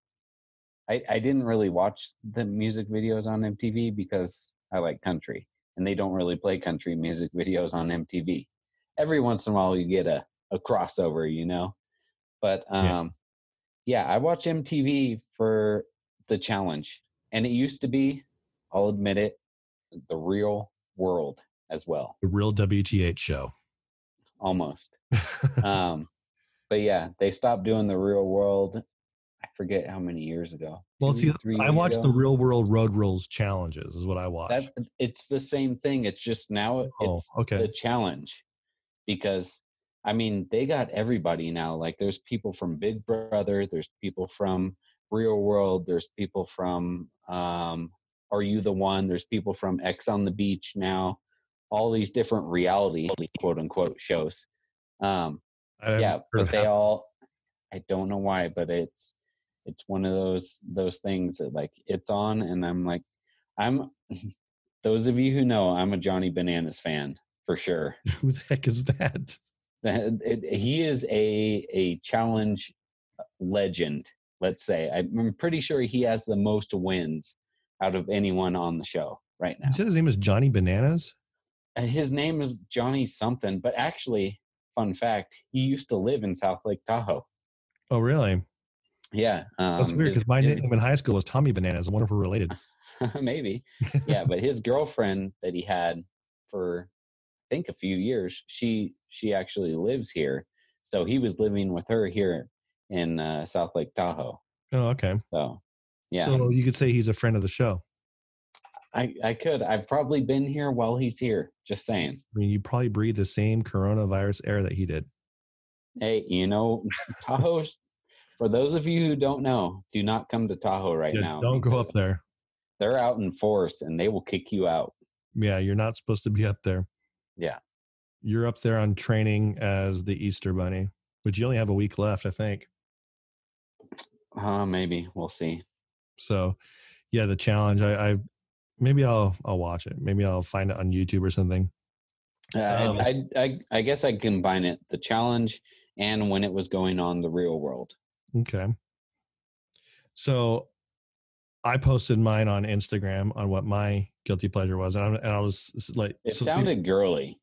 I I didn't really watch the music videos on MTV because I like country, and they don't really play country music videos on MTV. Every once in a while, you get a a crossover, you know. But Yeah. um, yeah, I watch MTV for the challenge, and it used to be, I'll admit it, the real world as well, The real WTH show. almost. um, but yeah, they stopped doing the real world. Forget how many years ago. well, two, see, I watched ago? the real world road rules challenges. Is what I watched. That's it's the same thing. It's just now it's Oh, okay. the challenge because I mean they got everybody now. Like there's people from Big Brother, there's people from Real World, there's people from um, Are You the One? There's people from X on the Beach now. All these different reality quote unquote shows. Um, yeah, but they all I don't know why, but it's it's one of those those things that like it's on and I'm like I'm those of you who know I'm a Johnny Bananas fan for sure. Who the heck is that? That- it- he is a a challenge legend, let's say. I'm pretty sure he has the most wins out of anyone on the show right now. You said his name is Johnny Bananas. Uh, His name is Johnny something, but actually, fun fact, he used to live in South Lake Tahoe. Oh, really? Yeah, um, That's weird because my his- name in high school was Tommy Bananas. I wonder if we're related. maybe yeah but his girlfriend that he had for i think a few years she she actually lives here so he was living with her here in uh, south lake tahoe Oh, okay. so yeah So you could say he's a friend of the show. i i could i've probably been here while he's here just saying I mean, you probably breathe the same coronavirus air that he did. hey you know tahoe for those of you who don't know do not come to tahoe right Yeah, now don't go up there. they're out in force and they will kick you out Yeah, you're not supposed to be up there. Yeah. You're up there on training as the Easter Bunny, but you only have a week left, I think. uh maybe we'll see So, yeah, the challenge. I, I maybe I'll I'll watch it. Maybe I'll find it on YouTube or something. Uh, Um, I, I I guess I combine it the challenge and when it was going on the real world. Okay. So, I posted mine on Instagram on what my guilty pleasure was, and, I'm, and I was like, It so- sounded girly.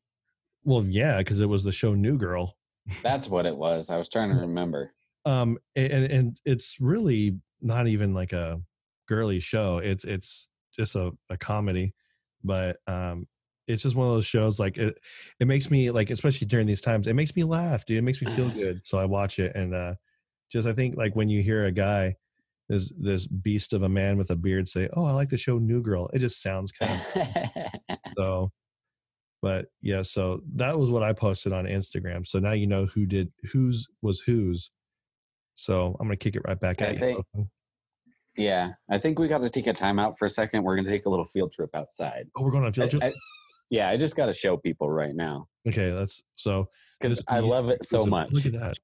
well, yeah, because it was the show New Girl. That's what it was. I was trying to remember. um and and it's really not even like a girly show it's it's just a, a comedy but um it's just one of those shows like it it makes me like especially during these times it makes me laugh dude it makes me feel good so i watch it and uh just i think like when you hear a guy this this beast of a man with a beard say oh i like the show new girl. It just sounds kind of so but yeah so that was what i posted on instagram. So now you know who did whose was whose. So i'm gonna kick it right back I at you think- yeah, I think we got to take a time out for a second. We're gonna take a little field trip outside. oh we're going on field trip? I- yeah, I just got to show people right now. Okay that's so because I love it so much. look at that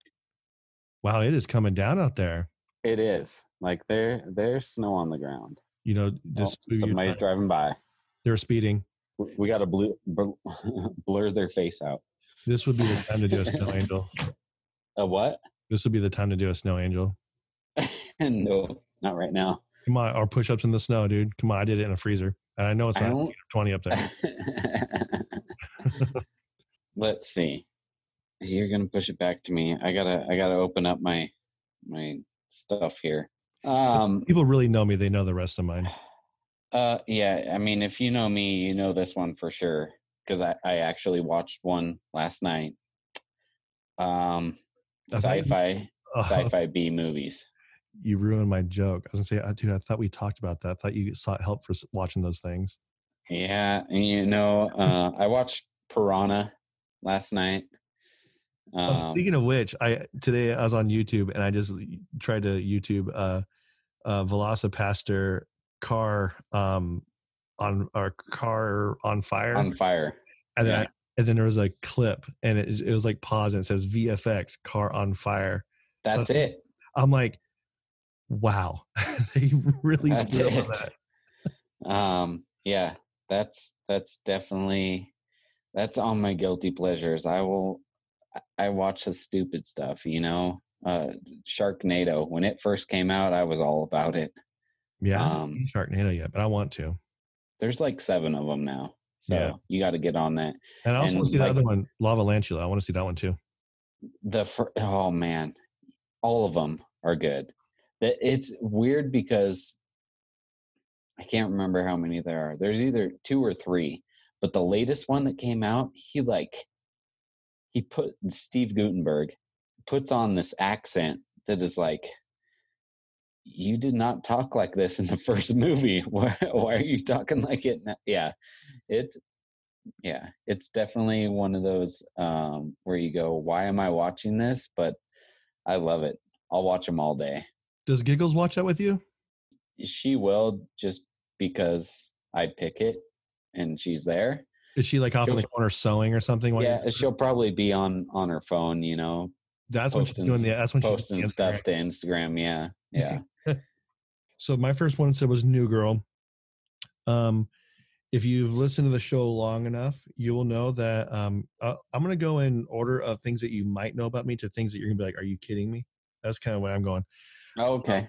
wow it is coming down out there It is like there there's snow on the ground. you know Oh, just you- somebody's driving by. they're speeding We- got to blur, their face out. this would be the time to do a snow angel A what? this would be the time to do a snow angel no, not right now. come on or push-ups in the snow dude come on i did it in a freezer and i know it's not don't- 20 up there Let's see. You're gonna push it back to me. I gotta I gotta open up my my stuff here. Um people really know me they know the rest of mine uh yeah, I mean if you know me, you know this one for sure. Because I, I actually watched one last night. Um I thought you- sci-fi Oh, sci-fi B movies. you ruined my joke. I was gonna say, uh, dude, I thought we talked about that. I thought you sought help for watching those things. Yeah, and you know, uh I watched Piranha last night. Um, speaking of which, I today I was on YouTube and I just tried to YouTube uh, uh VelociPastor car um on our car on fire, on fire. and then yeah. I, and then there was a clip, and it, it was like pause, and it says VFX car on fire. That's So- it. I'm like, wow, they really That's screwed up it. that. Um, yeah, that's that's definitely that's on my guilty pleasures. I will I- watch the stupid stuff, you know. Uh Sharknado. When it first came out, I was all about it. Yeah, Um, Sharknado yet, but I want to. There's like seven of them now. So Yeah. you got to get on that. And I also want and, to see the other one, Lavalantula. I want to see that one too. The fir- oh man, all of them are good. That it's weird because I can't remember how many there are. There's either two or three, but the latest one that came out, he like he put Steve Guttenberg puts on this accent that is like you did not talk like this in the first movie. Why, why are you talking like it? Now? Yeah, it's yeah, it's definitely one of those um, where you go, "Why am I watching this?" But I love it. I'll watch them all day. Does Giggles watch that with you? She will just because I pick it and she's there. Is she like off in the corner sewing or something? Yeah, she'll probably be on on her phone. You know, that's when she's doing the. That's when she's posting stuff to Instagram. Yeah, yeah. So my first one said was New Girl. Um, if you've listened to the show long enough, you will know that um, uh, I'm going to go in order of things that you might know about me to things that you're going to be like, "Are you kidding me?" That's kind of where I'm going. okay.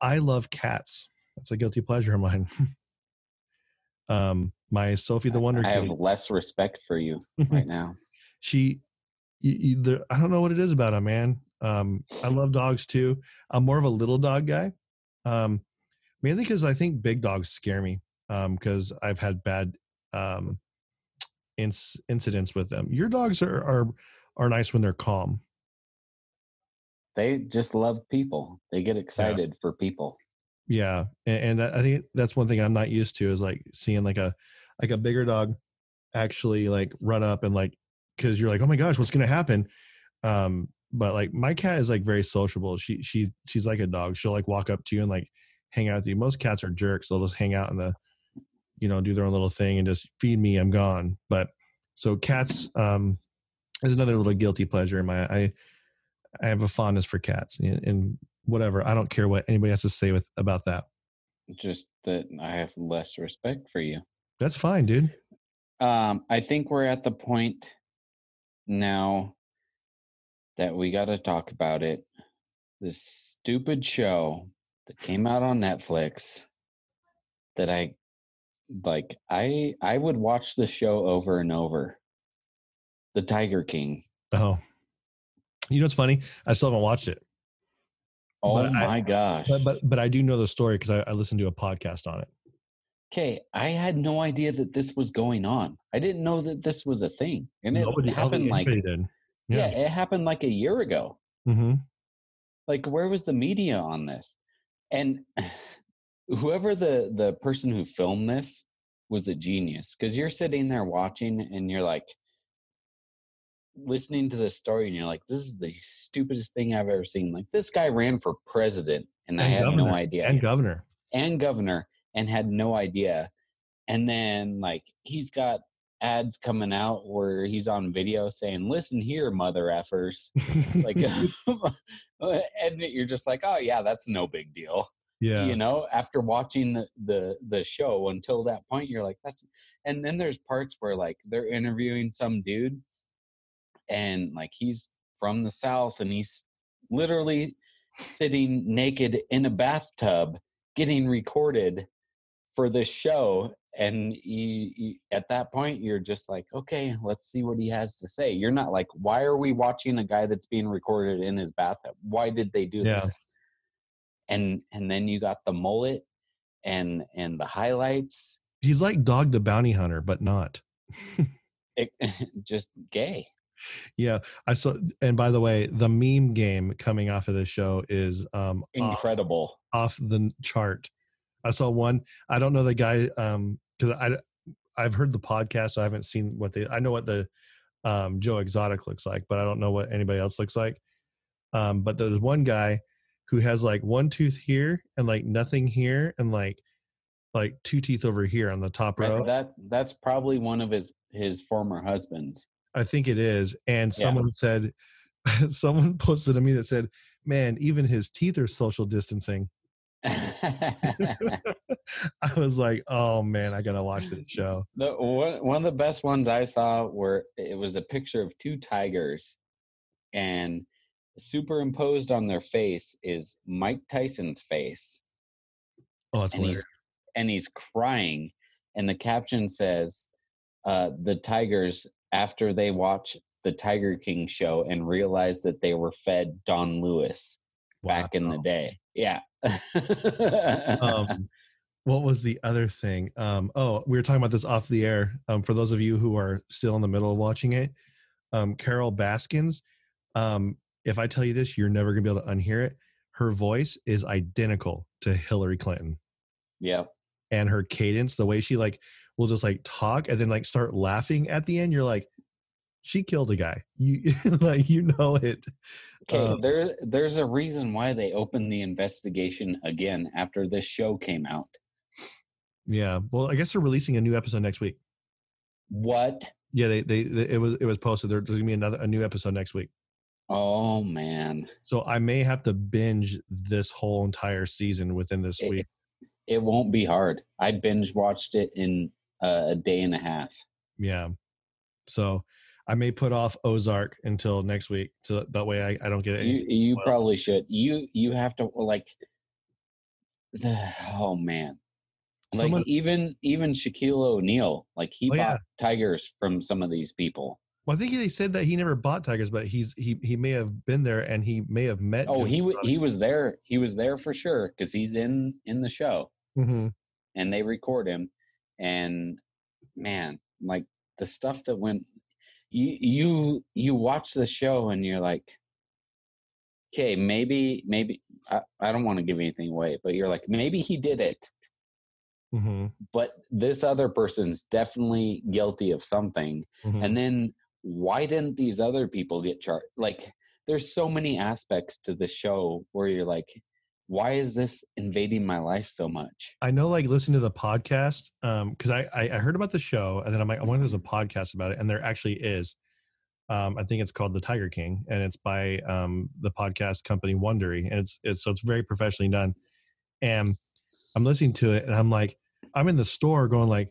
I love cats. That's a guilty pleasure of mine. um, my Sophie the Wonder I have Kid. less respect for you right now. she you, you, there, i don't know what it is about him man um i love dogs too i'm more of a little dog guy um mainly because i think big dogs scare me um because i've had bad um inc- incidents with them your dogs are are are nice when they're calm They just love people. They get excited for people. Yeah and, and that, i think that's one thing i'm not used to is like seeing like a like a bigger dog actually like run up and like because you're like oh my gosh what's gonna happen? Um but like my cat is like very sociable. She she she's like a dog. She'll like walk up to you and like hang out with you. Most cats are jerks. They'll just hang out in the you know do their own little thing and just feed me i'm gone. But so cats um is another little guilty pleasure in my i i have a fondness for cats and, and whatever i don't care what anybody has to say with about that Just that I have less respect for you. that's fine dude Um, I think we're at the point now that we got to talk about it. This stupid show that came out on Netflix that I like. I I would watch the show over and over. The Tiger King. oh you know what's funny i still haven't watched it Oh But I- my gosh! but but but i do know the story because I, I listened to a podcast on it Okay, I had no idea that this was going on. I didn't know that this was a thing, and it Nobody- I happened like did yeah. it happened like a year ago. hmm like where was the media on this and whoever the the person who filmed this was a genius because you're sitting there watching and you're like listening to this story and you're like this is the stupidest thing i've ever seen. Like this guy ran for president and, i And had no idea. and governor. And governor and had no idea. And then like he's got ads coming out where he's on video saying listen here mother effers. Like uh, and you're just like oh yeah that's no big deal. Yeah. you know after watching the, the the show until that point you're like that's and then there's parts where like they're interviewing some dude and like he's from the south and he's literally sitting naked in a bathtub getting recorded for this show and you, you at that point you're just like okay let's see what he has to say. You're not like why are we watching a guy that's being recorded in his bathtub? Why did they do Yeah. this? And and then you got the mullet and and the highlights. He's like dog the bounty hunter but not. It, just gay yeah i saw and by the way the meme game coming off of this show is um incredible. off the chart. I saw one i don't know the guy um because i i've heard the podcast so i haven't seen what they i know what the um joe exotic looks like but i don't know what anybody else looks like. Um but there's one guy who has like one tooth here and like nothing here and like like two teeth over here on the top row. that that's probably one of his his former husbands. I think it is. And Yeah. someone said, someone posted to me that said, "Man, even his teeth are social distancing." I was like, "Oh man, I gotta watch this show." The one, one of the best ones I saw were it was a picture of two tigers, and superimposed on their face is Mike Tyson's face, Oh, that's and hilarious. he's and he's crying, and the caption says, uh, "The tigers after they watch the Tiger King show and realize that they were fed Don Lewis back in the day." Yeah. um, what was the other thing? Um, oh, we were talking about this off the air. Um, for those of you who are still in the middle of watching it, um, Carole Baskins. Um, if I tell you this, you're never gonna be able to unhear it. Her voice is identical to Hillary Clinton, Yeah. and her cadence, the way she like will just like talk and then like start laughing at the end. You're like, she killed a guy. You like you know it. Okay, Uh, there there's a reason why they opened the investigation again after this show came out. Yeah. Well, I guess they're releasing a new episode next week. What? Yeah, they they, they it was it was posted. There- There's gonna be another a new episode next week. Oh man. So I may have to binge this whole entire season within this It- week. It won't be hard. I binge watched it in uh, a day and a half. Yeah. So I may put off Ozark until next week, so that way I, I don't get You you probably should. You you have to like the oh man. Like Someone- even even Shaquille O'Neal, like he Oh, bought yeah. tigers from some of these people. Well, I think they said that he never bought tigers, but he's he he may have been there and he may have met. Oh, he w- he was there. He was there for sure because he's in in the show. hmm and they record him and man like the stuff that went you you you watch the show and you're like okay maybe maybe i, I don't want to give anything away but you're like maybe he did it. Hmm but this other person's definitely guilty of something hmm and then why didn't these other people get charged like there's so many aspects to the show where you're like why is this invading my life so much I know, like, listen to the podcast um because I, I I heard about the show and then I'm like, I wonder if there's a podcast about it, and there actually is. Um, I think it's called The Tiger King, and it's by um the podcast company Wondery, and it's it's so it's very professionally done. And I'm listening to it, and I'm like, I'm in the store going like,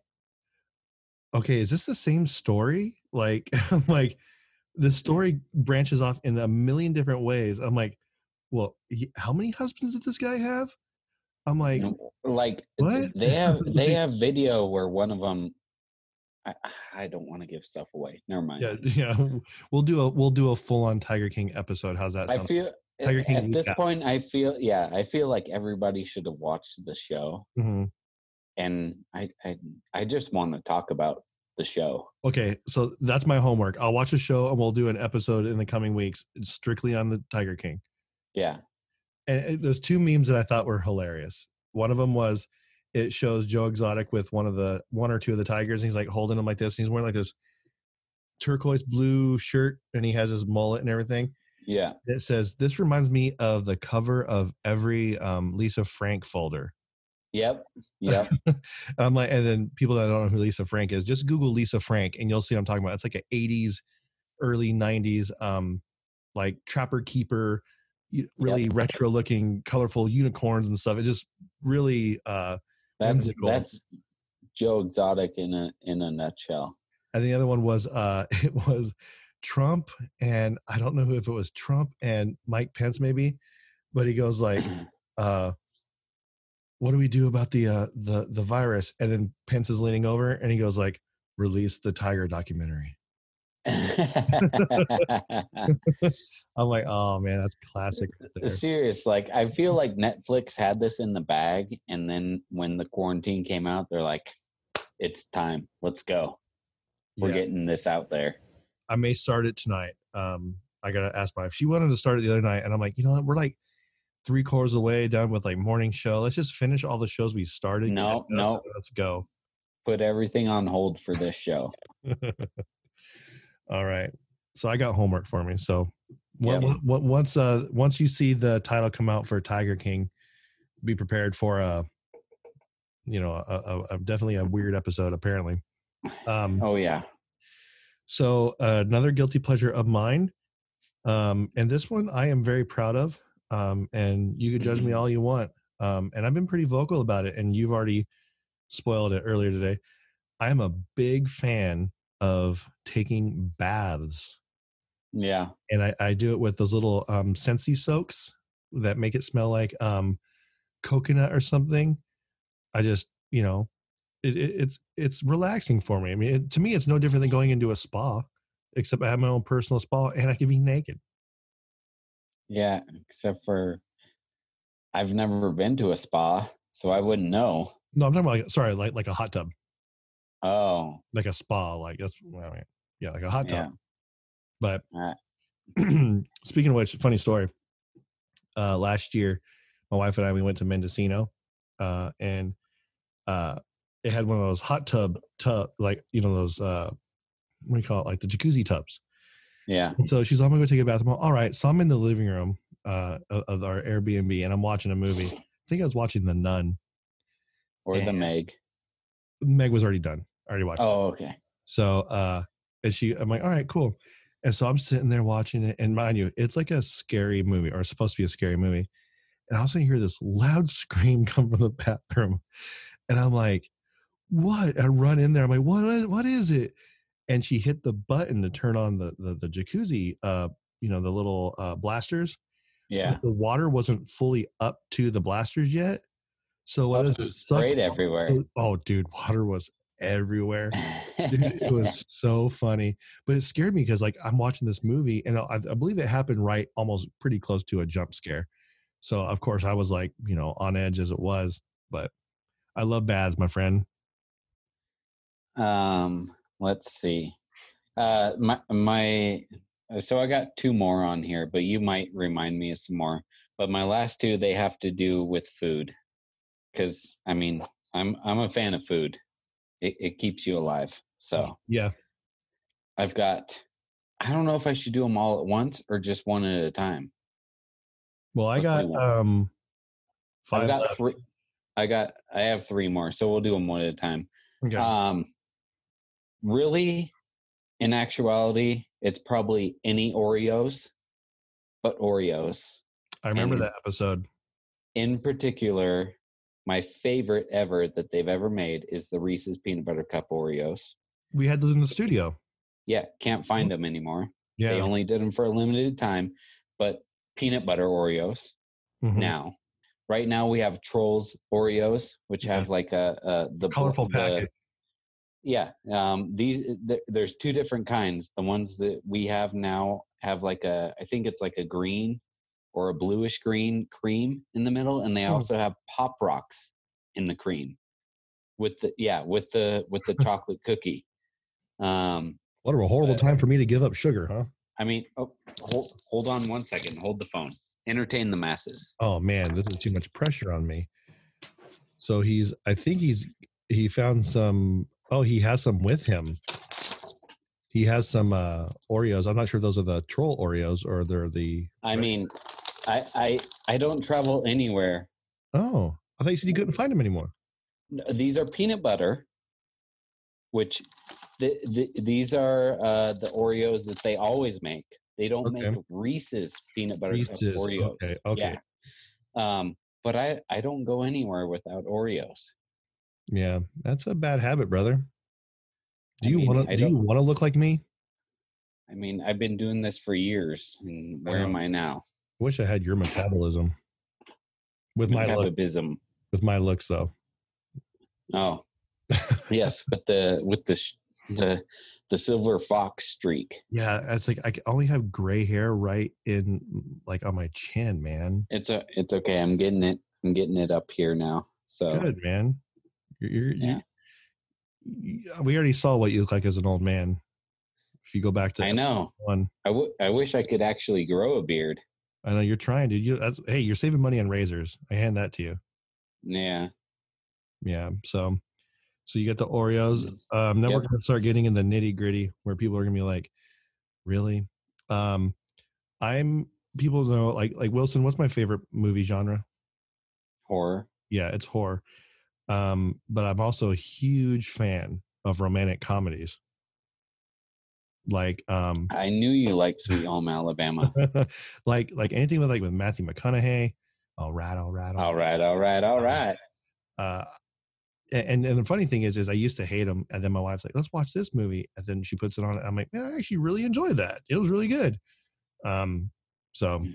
okay, is this the same story? Like, I'm like, the story branches off in a million different ways. I'm like, well, he, how many husbands did this guy have? I'm like, like what? they have they have video where one of them I, I don't want to give stuff away never mind yeah, yeah. We'll do a we'll do a full on Tiger King episode. How's that i feel Tiger at, King at this recap. point i feel yeah i feel like everybody should have watched the show Mhm. and i i, I just want to talk about the show Okay, so that's my homework. I'll watch the show and we'll do an episode in the coming weeks strictly on the Tiger King. Yeah and there's two memes that I thought were hilarious. One of them was it shows Joe Exotic with one of the one or two of the tigers, and he's like holding them like this, and he's wearing like this turquoise blue shirt, and he has his mullet and everything. yeah It says, "This reminds me of the cover of every um, Lisa Frank folder." yep yep I'm like, and then people that don't know who Lisa Frank is, just Google Lisa Frank, and you'll see what I'm talking about. It's like an '80s, early '90s, um, like trapper keeper, really retro-looking, colorful unicorns and stuff. It just really. uh that's Whimsical. that's joe exotic in a in a nutshell And the other one was, uh it was Trump, and I don't know if it was Trump and Mike Pence maybe, but he goes like, uh what do we do about the uh the the virus and then pence is leaning over and he goes like release the tiger documentary i'm like oh man that's classic right serious like i feel like netflix had this in the bag and then when the quarantine came out they're like it's time. Let's go. We're Yeah. getting this out there. I may start it tonight. Um i gotta ask my wife she wanted to start it the other night and i'm like you know what? We're like three quarters of the way done with like morning show. Let's just finish all the shows we started No, get it done, no. let's go. Put everything on hold for this show all right so i got homework for me so on- Yep. on- once uh once you see the title come out for tiger king be prepared for a you know a, a, a definitely a weird episode apparently um oh yeah So uh, another guilty pleasure of mine, um, and this one I am very proud of. Um, and you can judge me all you want. Um, and I've been pretty vocal about it, and you've already spoiled it earlier today. I am a big fan of taking baths, Yeah. and I, I do it with those little um, Scentsy soaks that make it smell like um, coconut or something. I just, you know, it, it, it's it's relaxing for me. I mean, it, to me, it's no different than going into a spa, except I have my own personal spa and I can be naked. Yeah. Except for I've never been to a spa, so I wouldn't know. No, I'm talking about like, sorry, like like a hot tub, Oh. like a spa, like that's well, yeah, yeah, like a hot tub. Yeah. But Alright. speaking of which, funny story. Uh, last year, my wife and I we went to Mendocino, uh, and uh, it had one of those hot tub tub, like you know those uh, what do you call it, like the jacuzzi tubs. Yeah. And so she's, I'm gonna go take a bath. I'm all, right. So I'm in the living room uh, of our Airbnb, and I'm watching a movie. I think I was watching The Nun. Or the Meg. Meg was already done. I already watched. it. Oh, okay. So, uh, and she, I'm like, all right, cool. And so I'm sitting there watching it, and mind you, it's like a scary movie, or supposed to be a scary movie. And I of a sudden, you hear this loud scream come from the bathroom, and I'm like, "What?" I run in there. I'm like, "What? is- What is it?" And she hit the button to turn on the the, the jacuzzi, uh, you know, the little uh, blasters. Yeah. But the water wasn't fully up to the blasters yet. So what Oh, is it? sprayed everywhere. Oh, dude, water was everywhere. Dude, it was so funny but it scared me because like i'm watching this movie and I, I believe it happened right almost pretty close to a jump scare so of course i was like you know on edge as it was but i love baths my friend Um, let's see. Uh, my my. So I got two more on here, but you might remind me of some more. But my last two, they have to do with food, because I mean, I'm I'm a fan of food. It it keeps you alive. So yeah I've got. I don't know if I should do them all at once or just one at a time. well i Let's got um I've got left. three. I got. I have three more, so we'll do them one at a time. Okay. Um, really, in actuality, it's probably any Oreos, but Oreos. i remember and- that episode In particular, my favorite ever that they've ever made is the Reese's Peanut Butter Cup Oreos. we had those in the studio Yeah, can't find them anymore. yeah They only did them for a limited time, but peanut butter Oreos mhm. now. Right now we have Trolls Oreos, which Yeah. have like a, a the colorful the, packet Yeah, um, these th- there's two different kinds. The ones that we have now have like a, I think it's like a green or a bluish green cream in the middle, and they Hmm. also have pop rocks in the cream with the yeah with the with the chocolate cookie. Um, what a horrible uh, time for me to give up sugar huh I mean, oh, hold hold on one second. Hold the phone. Entertain the masses. oh man this is too much pressure on me so he's i think he's he found some oh he has some with him he has some uh oreos i'm not sure if those are the troll oreos or they're the I mean, I I I don't travel anywhere. oh i thought you said you couldn't find them anymore These are peanut butter, which the, the, these are uh, the Oreos that they always make. They don't Okay. make Reese's peanut butter Reese's, Oreos. okay, okay. Yeah. Um, but I I don't go anywhere without Oreos. yeah that's a bad habit brother do I you want to do you want to look like me I mean, I've been doing this for years, and where am I now? Wish i had your metabolism with my look, Metabolism. with my looks though Oh, yes, but the with the the the silver fox streak. yeah it's like i only have gray hair right in like on my chin man It's a it's okay. I'm getting it. I'm getting it up here now. So good man you're, you're, Yeah. you- we already saw what you look like as an old man if you go back to I know. one I, w- I wish I could actually grow a beard. I know you're trying dude. You that's hey you're saving money on razors. I hand that to you. Yeah. yeah so so you get the oreos. Um then we're gonna start getting in the nitty gritty where people are gonna be like really? Um i'm people know like like wilson what's my favorite movie genre? Horror. yeah it's horror. Um but i'm also a huge fan of romantic comedies like um I knew you liked Sweet Home Alabama. like like anything with like with Matthew McConaughey. All right, all right, all right, all right, all right. Uh, and and the funny thing is, is I used to hate him, and then my wife's like, "Let's watch this movie," and then she puts it on. And I'm like, "Man, I actually really enjoyed that. It was really good." Um, so Mm.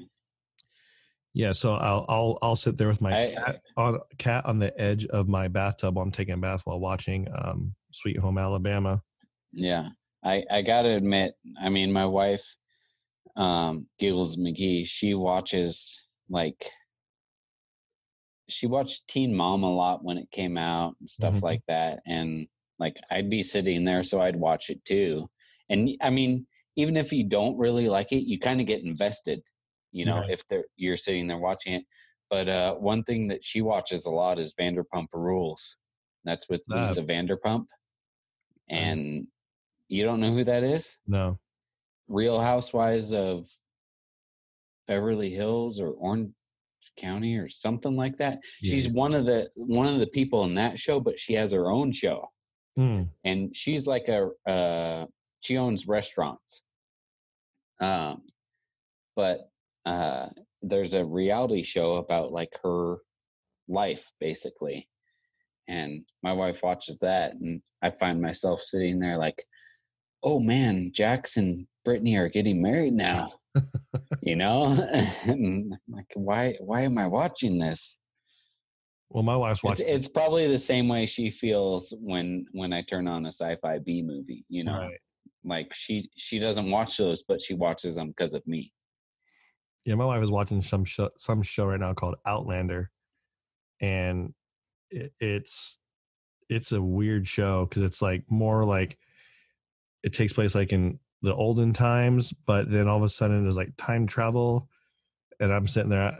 yeah, so I'll I'll I'll sit there with my I- cat on cat on the edge of my bathtub while I'm taking a bath while watching um Sweet Home Alabama. Yeah, I I gotta admit, I mean, my wife, um, Giggles McGee, she watches like she watched Teen Mom a lot when it came out and stuff Mhm. like that, and like I'd be sitting there, so I'd watch it too. And I mean, even if you don't really like it, you kind of get invested, you know, Right. if you're sitting there watching it. But uh, one thing that she watches a lot is Vanderpump Rules. That's with Ah. Lisa Vanderpump, and you don't know who that is? No, Real Housewives of Beverly Hills or Orange County or something like that. She's one of the one of the people in that show, but she has her own show, Hmm. and she's like a uh, she owns restaurants. Um, but uh, there's a reality show about like her life basically, and my wife watches that, and I find myself sitting there like, oh man, Jax and Brittany are getting married now. you know, like why why am I watching this? Well, my wife's It's, it's probably the same way she feels when when I turn on a sci-fi B movie. You know, Right. like she she doesn't watch those, but she watches them because of me. Yeah, my wife is watching some show, some show right now called Outlander, and it, it's it's a weird show because it's like more like it takes place like in the olden times, but then all of a sudden there's like time travel, and I'm sitting there,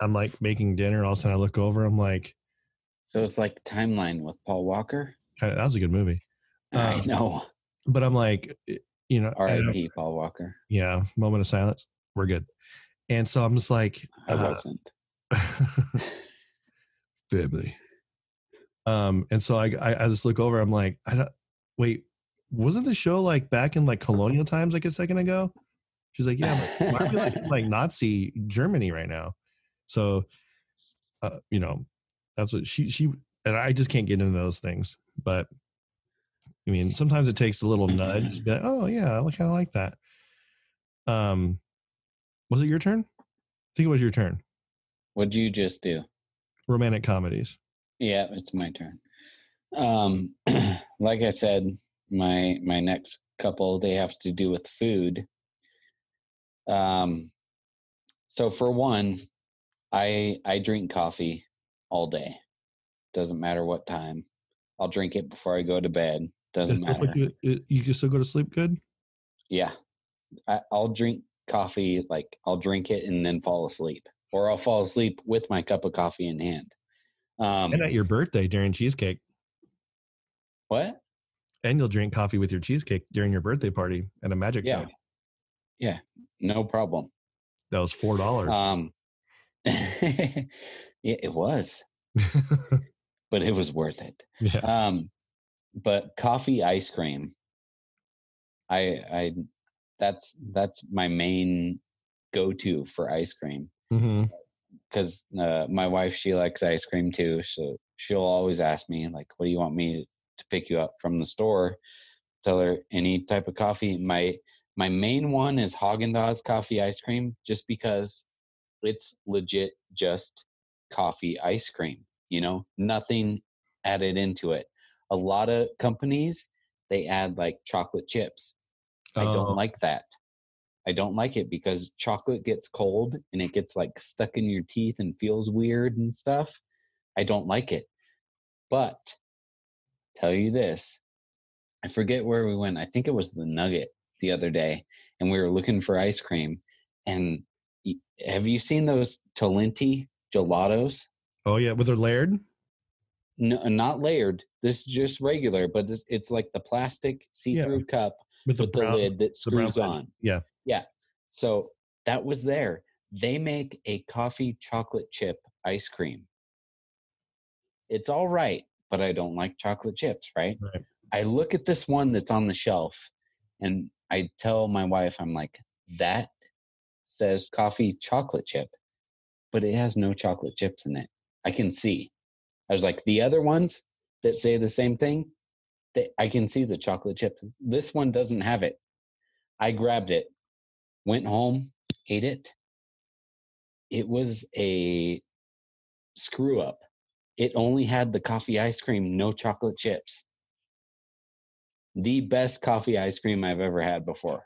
I'm like making dinner, and all of a sudden I look over, I'm like, So it's like Timeline with Paul Walker. kind of that was a good movie, I Um, know. but I'm like, you know, R.I.P. Paul Walker. yeah, moment of silence, we're good, and so I'm just like, I uh, wasn't. family. Um, and so I, I, I just look over. I'm like, I don't wait. Wasn't the show like back in like colonial times, like a second ago? She's like, yeah. Like, Why are we like, like Nazi Germany right now? So, uh, you know, that's what she she and I just can't get into those things. But I mean, sometimes it takes a little nudge. be like, oh yeah, I kind of like that. Um, was it your turn? I think it was your turn. What'd you just do? Romantic comedies. Yeah, it's my turn. Um, like I said, my my next couple they have to do with food. Um, so for one, I I drink coffee all day. Doesn't matter what time. I'll drink it before I go to bed. Doesn't matter. like You, you can still go to sleep good. Yeah, I, I'll drink coffee like I'll drink it and then fall asleep, or I'll fall asleep with my cup of coffee in hand. Um, and at your birthday during cheesecake. what? And you'll drink coffee with your cheesecake during your birthday party at a magic Yeah. show. Yeah, no problem. That was four dollars. Um, yeah, it was, but it was worth it. yeah. Um, but coffee ice cream, I, I, that's that's my main go-to for ice cream because uh, my wife she likes ice cream too, so she'll always ask me like, "What do you want me to pick you up from the store?" Tell her any type of coffee. My my main one is Haagen Dazs coffee ice cream, just because it's legit just coffee ice cream. You know, nothing added into it. A lot of companies they add like chocolate chips. I Oh. don't like that. I don't like it because chocolate gets cold and it gets like stuck in your teeth and feels weird and stuff. I don't like it. But tell you this, I forget where we went. I think it was the Nugget the other day, and we were looking for ice cream. And have you seen those Talenti gelatos? Oh yeah, with her layered. No, not layered. This is just regular, but it's, it's like the plastic see-through cup With with the the lid that screws on. Yeah. Yeah. So that was there. They make a coffee chocolate chip ice cream. It's all right, but I don't like chocolate chips, right? Right. I look at this one that's on the shelf and I tell my wife, I'm like, that says coffee chocolate chip, but it has no chocolate chips in it. I can see. I was like, the other ones that say the same thing, they, I can see the chocolate chip. This one doesn't have it. I grabbed it, went home, ate it. It was a screw up. It only had the coffee ice cream, no chocolate chips. The best coffee ice cream I've ever had before.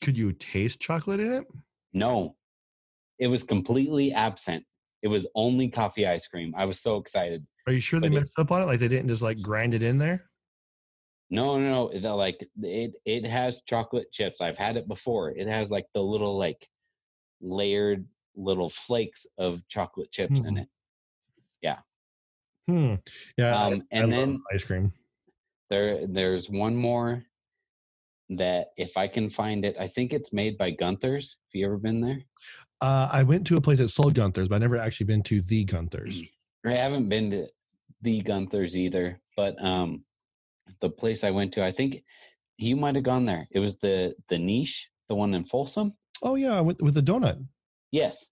Could you taste chocolate in it? No, it was completely absent. It was only coffee ice cream. I was so excited. Are you sure they But it- messed up on it? Like they didn't just like grind it in there? No, no, no. The, like it, it has chocolate chips. I've had it before. It has like the little like layered little flakes of chocolate chips in Hmm. it. Hmm. Yeah. Um, I and love then ice cream. there, there's one more that if I can find it, I think it's made by Gunther's. Have you ever been there? Uh, I went to a place that sold Gunther's, but I never actually been to the Gunther's. I haven't been to the Gunther's either, but um, the place I went to, I think you might have gone there. It was the the niche, the one in Folsom. Oh yeah, with with the donut. Yes,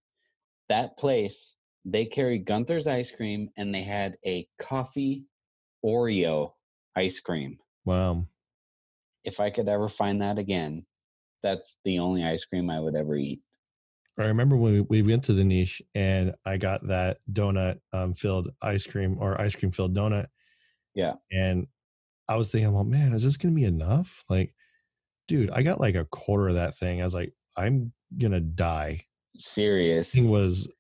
that place. They carried Gunther's ice cream, and they had a coffee Oreo ice cream. Wow. If I could ever find that again, that's the only ice cream I would ever eat. I remember when we, we went to the niche and I got that donut um, filled ice cream or ice cream filled donut. Yeah. And I was thinking, well, man, is this going to be enough? Like, dude, I got like a quarter of that thing. I was like, I'm going to die. Serious. Thing was, wa-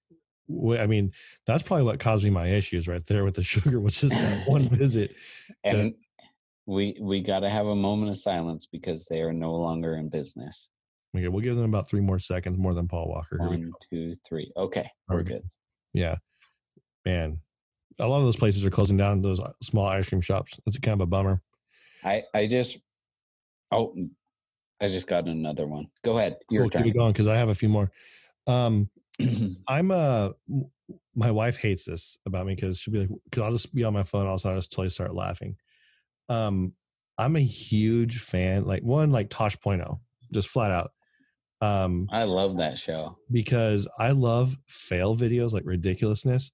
I mean, that's probably what caused me my issues right there with the sugar, was just that one visit. And we we got to have a moment of silence because they are no longer in business. Okay, we'll give them about three more seconds more than Paul Walker. Here One, two, three. Okay, we're we go. good. Yeah. Man, a lot of those places are closing down, those uh, small ice cream shops. It's kind of a bummer. I I just oh I just got another one. Go ahead. Your Cool, keep it going because I have a few more. Um, turn. I'm a my wife hates this about me because she'll be like, because I'll just be on my phone, also I'll just totally start laughing. Um, I'm a huge fan, like one like Tosh Point oh, just flat out. Um, I love that show. because I love fail videos, like ridiculousness.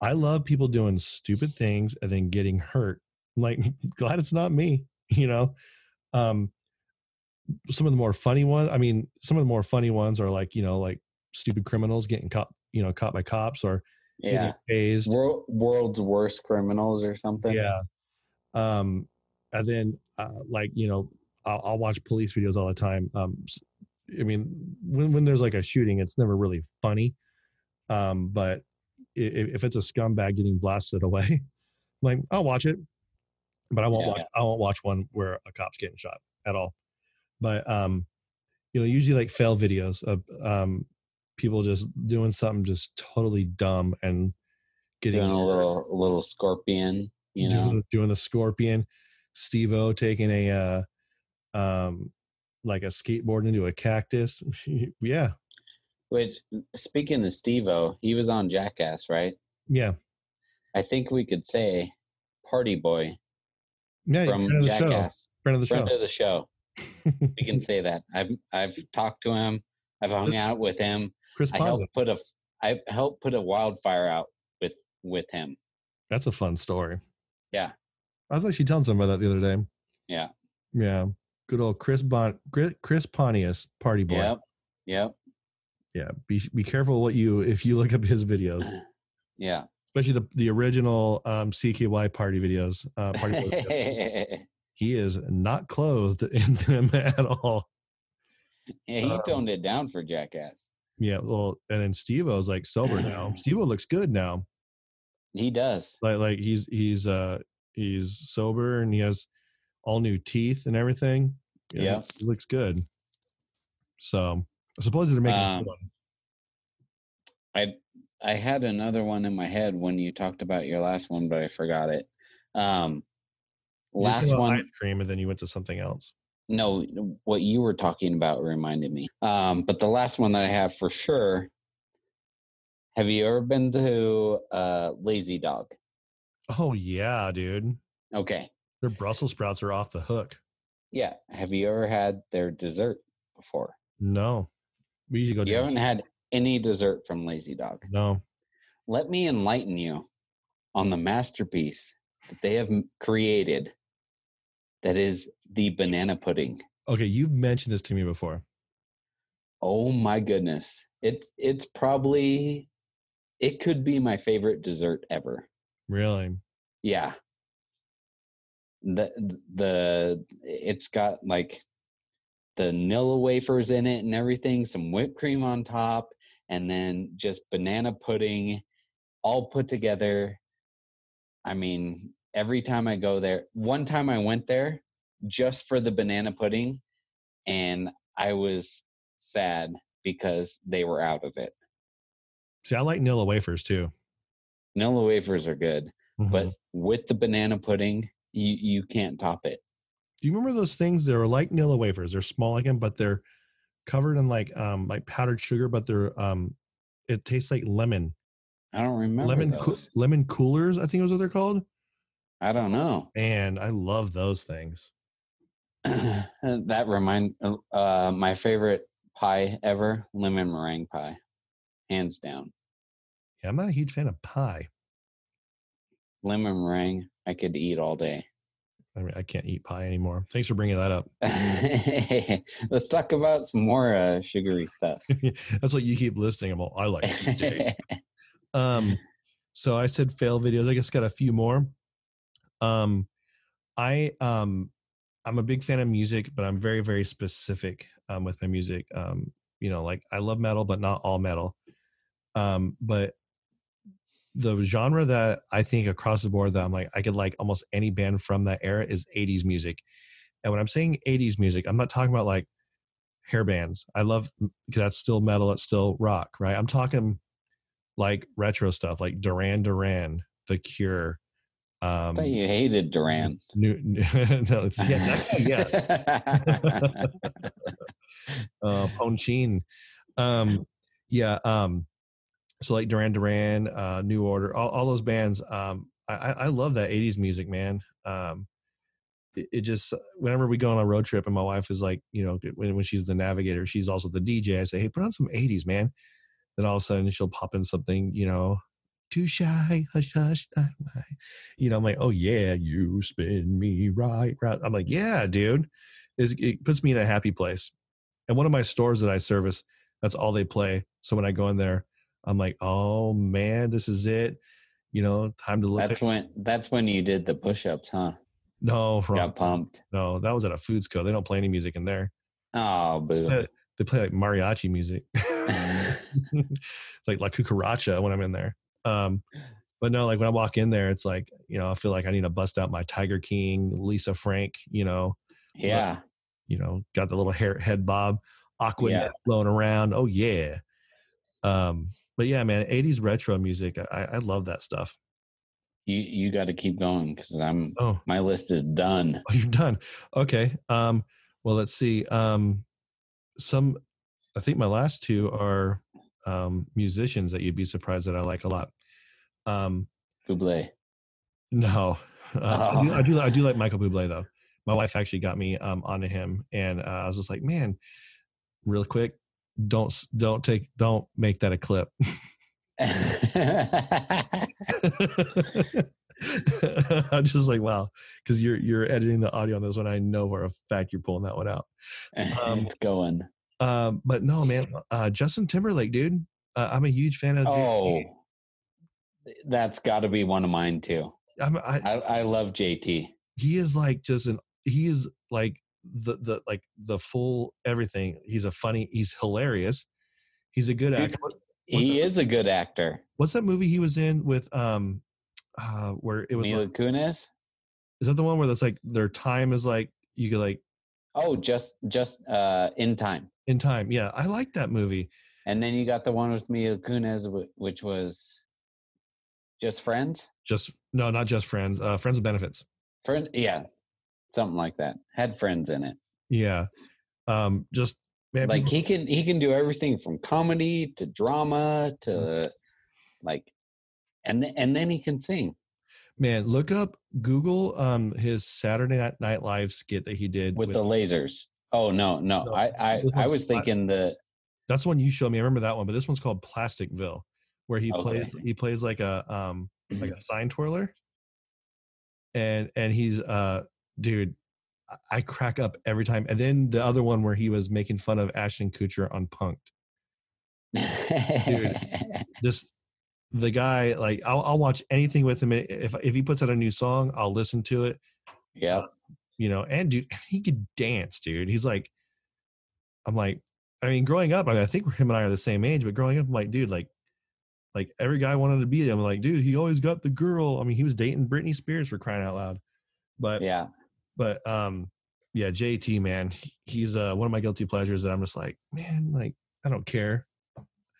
I love people doing stupid things and then getting hurt. I'm like, glad it's not me, you know. Um, some of the more funny ones, I mean, some of the more funny ones are like, you know, like stupid criminals getting caught, you know, caught by cops or Yeah. tased. World, world's worst criminals or something. Yeah. Um, and then uh, like you know, I'll, I'll watch police videos all the time. Um, I mean, when when there's like a shooting, it's never really funny. Um, but if, if it's a scumbag getting blasted away, like I'll watch it, but I won't Yeah. watch. I won't watch one where a cop's getting shot at all. But um, you know, usually like fail videos of um people just doing something just totally dumb and getting Doing a little a little scorpion, you know. doing, doing the scorpion steve o taking a uh um like a skateboard into a cactus yeah Which speaking of Steve O, he was on Jackass, right? yeah I think we could say Party Boy yeah from friend of the show Jackass. friend of the Friend show of the show. We can say that. I've I've talked to him. I've hung out with him. Chris I helped put a I helped put a wildfire out with with him. that's a fun story Yeah. i was actually telling somebody that the other day Yeah. yeah good old chris bon Chris- pontius party boy Yep. Yep. yeah be be careful what you if you look up his videos Yeah. especially the the original um cky party videos uh party boy videos. he is not clothed in them at all Yeah, he Um, toned it down for Jackass. Yeah, well, and then Steve O's like sober now. Steve looks good now. He does. Like like he's he's uh he's sober and he has all new teeth and everything. Yeah. he looks good. So I suppose they're making a Um, good one. I I had another one in my head when you talked about your last one, but I forgot it. Um, You were talking last one, ice cream, and then you went to something else. No, what you were talking about reminded me. Um, but the last one that I have for sure. Have you ever been to uh, Lazy Dog? Oh yeah, dude. Okay, Their Brussels sprouts are off the hook. Yeah. Have you ever had their dessert before? No, we usually go. You down- haven't had any dessert from Lazy Dog. No, Let me enlighten you on the masterpiece that they have created that is the banana pudding. okay, you've mentioned this to me before. Oh my goodness. It's it's probably it could be my favorite dessert ever. Really? Yeah. The the it's got like the Nilla wafers in it and everything, some whipped cream on top, and then just banana pudding all put together. I mean, every time I go there, one time I went there just for the banana pudding and I was sad because they were out of it. See, I like Nilla wafers too. Nilla wafers are good, Mhm. but with the banana pudding, you you can't top it. do you remember those things? They were like Nilla wafers. They're small like them, but they're covered in like um like powdered sugar, but they're um it tastes like lemon. I don't remember lemon those. lemon coolers, I think it was what they're called. I don't know. And I love those things. that remind uh my favorite pie ever, lemon meringue pie. Hands down. Yeah, I'm not a huge fan of pie. Lemon meringue, I could eat all day. I mean, I can't eat pie anymore. Thanks for bringing that up. Let's talk about some more uh, sugary stuff. That's what you keep listing. I'm all, I like um so i said fail videos i guess got a few more um i um i'm a big fan of music but i'm very very specific um with my music. Um you know like i love metal but not all metal. Um but the genre that i think across the board that i'm like i could like almost any band from that era is 80s music. And when i'm saying 80s music i'm not talking about like hair bands. I love because that's still metal it's still rock right? I'm talking like retro stuff like Duran Duran, The Cure. I Um, thought you hated Duran. new, no, it's, yeah, that- yeah, uh, Ponchin. Um, yeah. Um, so like Duran Duran, uh, New Order, all, all those bands. Um, I, I I love that '80s music, man. Um, it, it just whenever we go on a road trip, and my wife is like, you know, when when she's the navigator, she's also the DJ. I say, hey, put on some '80s, man. Then all of a sudden she'll pop in something, you know, too shy, hush, hush. You know, I'm like, oh yeah, you spin me right, right. I'm like, yeah, dude. It's, it puts me in a happy place. And one of my stores that I service, that's all they play. So when I go in there, I'm like, oh man, this is it. You know, time to look. That's when that's when you did the push-ups, huh? no, wrong. Got pumped. no, that was at a Foods Co. They don't play any music in there. Oh, boo. Uh, They play like mariachi music, like La Cucaracha when I'm in there. Um, but no, like when I walk in there, it's like you know I feel like I need to bust out my Tiger King, Lisa Frank. You know, yeah. you know, got the little hair head bob, aqua Yeah. net flowing around. Oh yeah. Um, but yeah, man, '80s retro music, I, I love that stuff. You you got to keep going because I'm Oh, my list is done. oh, you're done. Okay. Um, well, let's see. Um, some, I think my last two are um, musicians that you'd be surprised that I like a lot. Um, Bublé. no, uh, I, do, I Oh. do. I do like Michael Bublé though. My wife actually got me um, onto him, and uh, I was just like, man, real quick, don't don't take don't make that a clip. I'm just like, wow, because you're you're editing the audio on this one. I know for a fact you're pulling that one out. Um, it's going. Um, but no, man, uh, Justin Timberlake, dude. Uh, I'm a huge fan of. Oh, JT. That's got to be one of mine too. I'm, I, I, I love JT. he is like just an. He is like the the like the full everything. He's a funny. He's hilarious. He's a good actor. What's He that- is a good actor. What's that movie he was in with? Um, uh, where it was. Mila Like, Kunis. is that the one where that's like their time is like you could like Oh, just just uh, in time. in time? Yeah, I like that movie. And then you got the one with Mila Kunis, which was just friends. Just no, not just friends. Uh, friends with benefits. Friend, yeah, something like that. Had friends in it. Yeah. Um, just man, like people- he can he can do everything from comedy to drama to like, and th- and then he can sing. Man, look up Google um his Saturday Night Live skit that he did with, the lasers. Oh no, no, No, I I, I was thinking the That's the one you showed me. I remember that one, but this one's called Plasticville, where he Okay. plays he plays like a um like a sign twirler, and and he's uh dude, I- I crack up every time. And then the other one where he was making fun of Ashton Kutcher on Punked. Dude, just the guy, like I'll I'll watch anything with him. If if he puts out a new song, I'll listen to it. yeah, you know, and dude, he could dance, dude. He's like, I'm like, I mean, growing up, I, mean, I think him and I are the same age, but growing up, I'm like, dude, like, like every guy wanted to be him. Like, dude, he always got the girl. I mean, he was dating Britney Spears for crying out loud. But, yeah. but, um, yeah, JT, man, he's uh, one of my guilty pleasures that I'm just like, man, like, I don't care.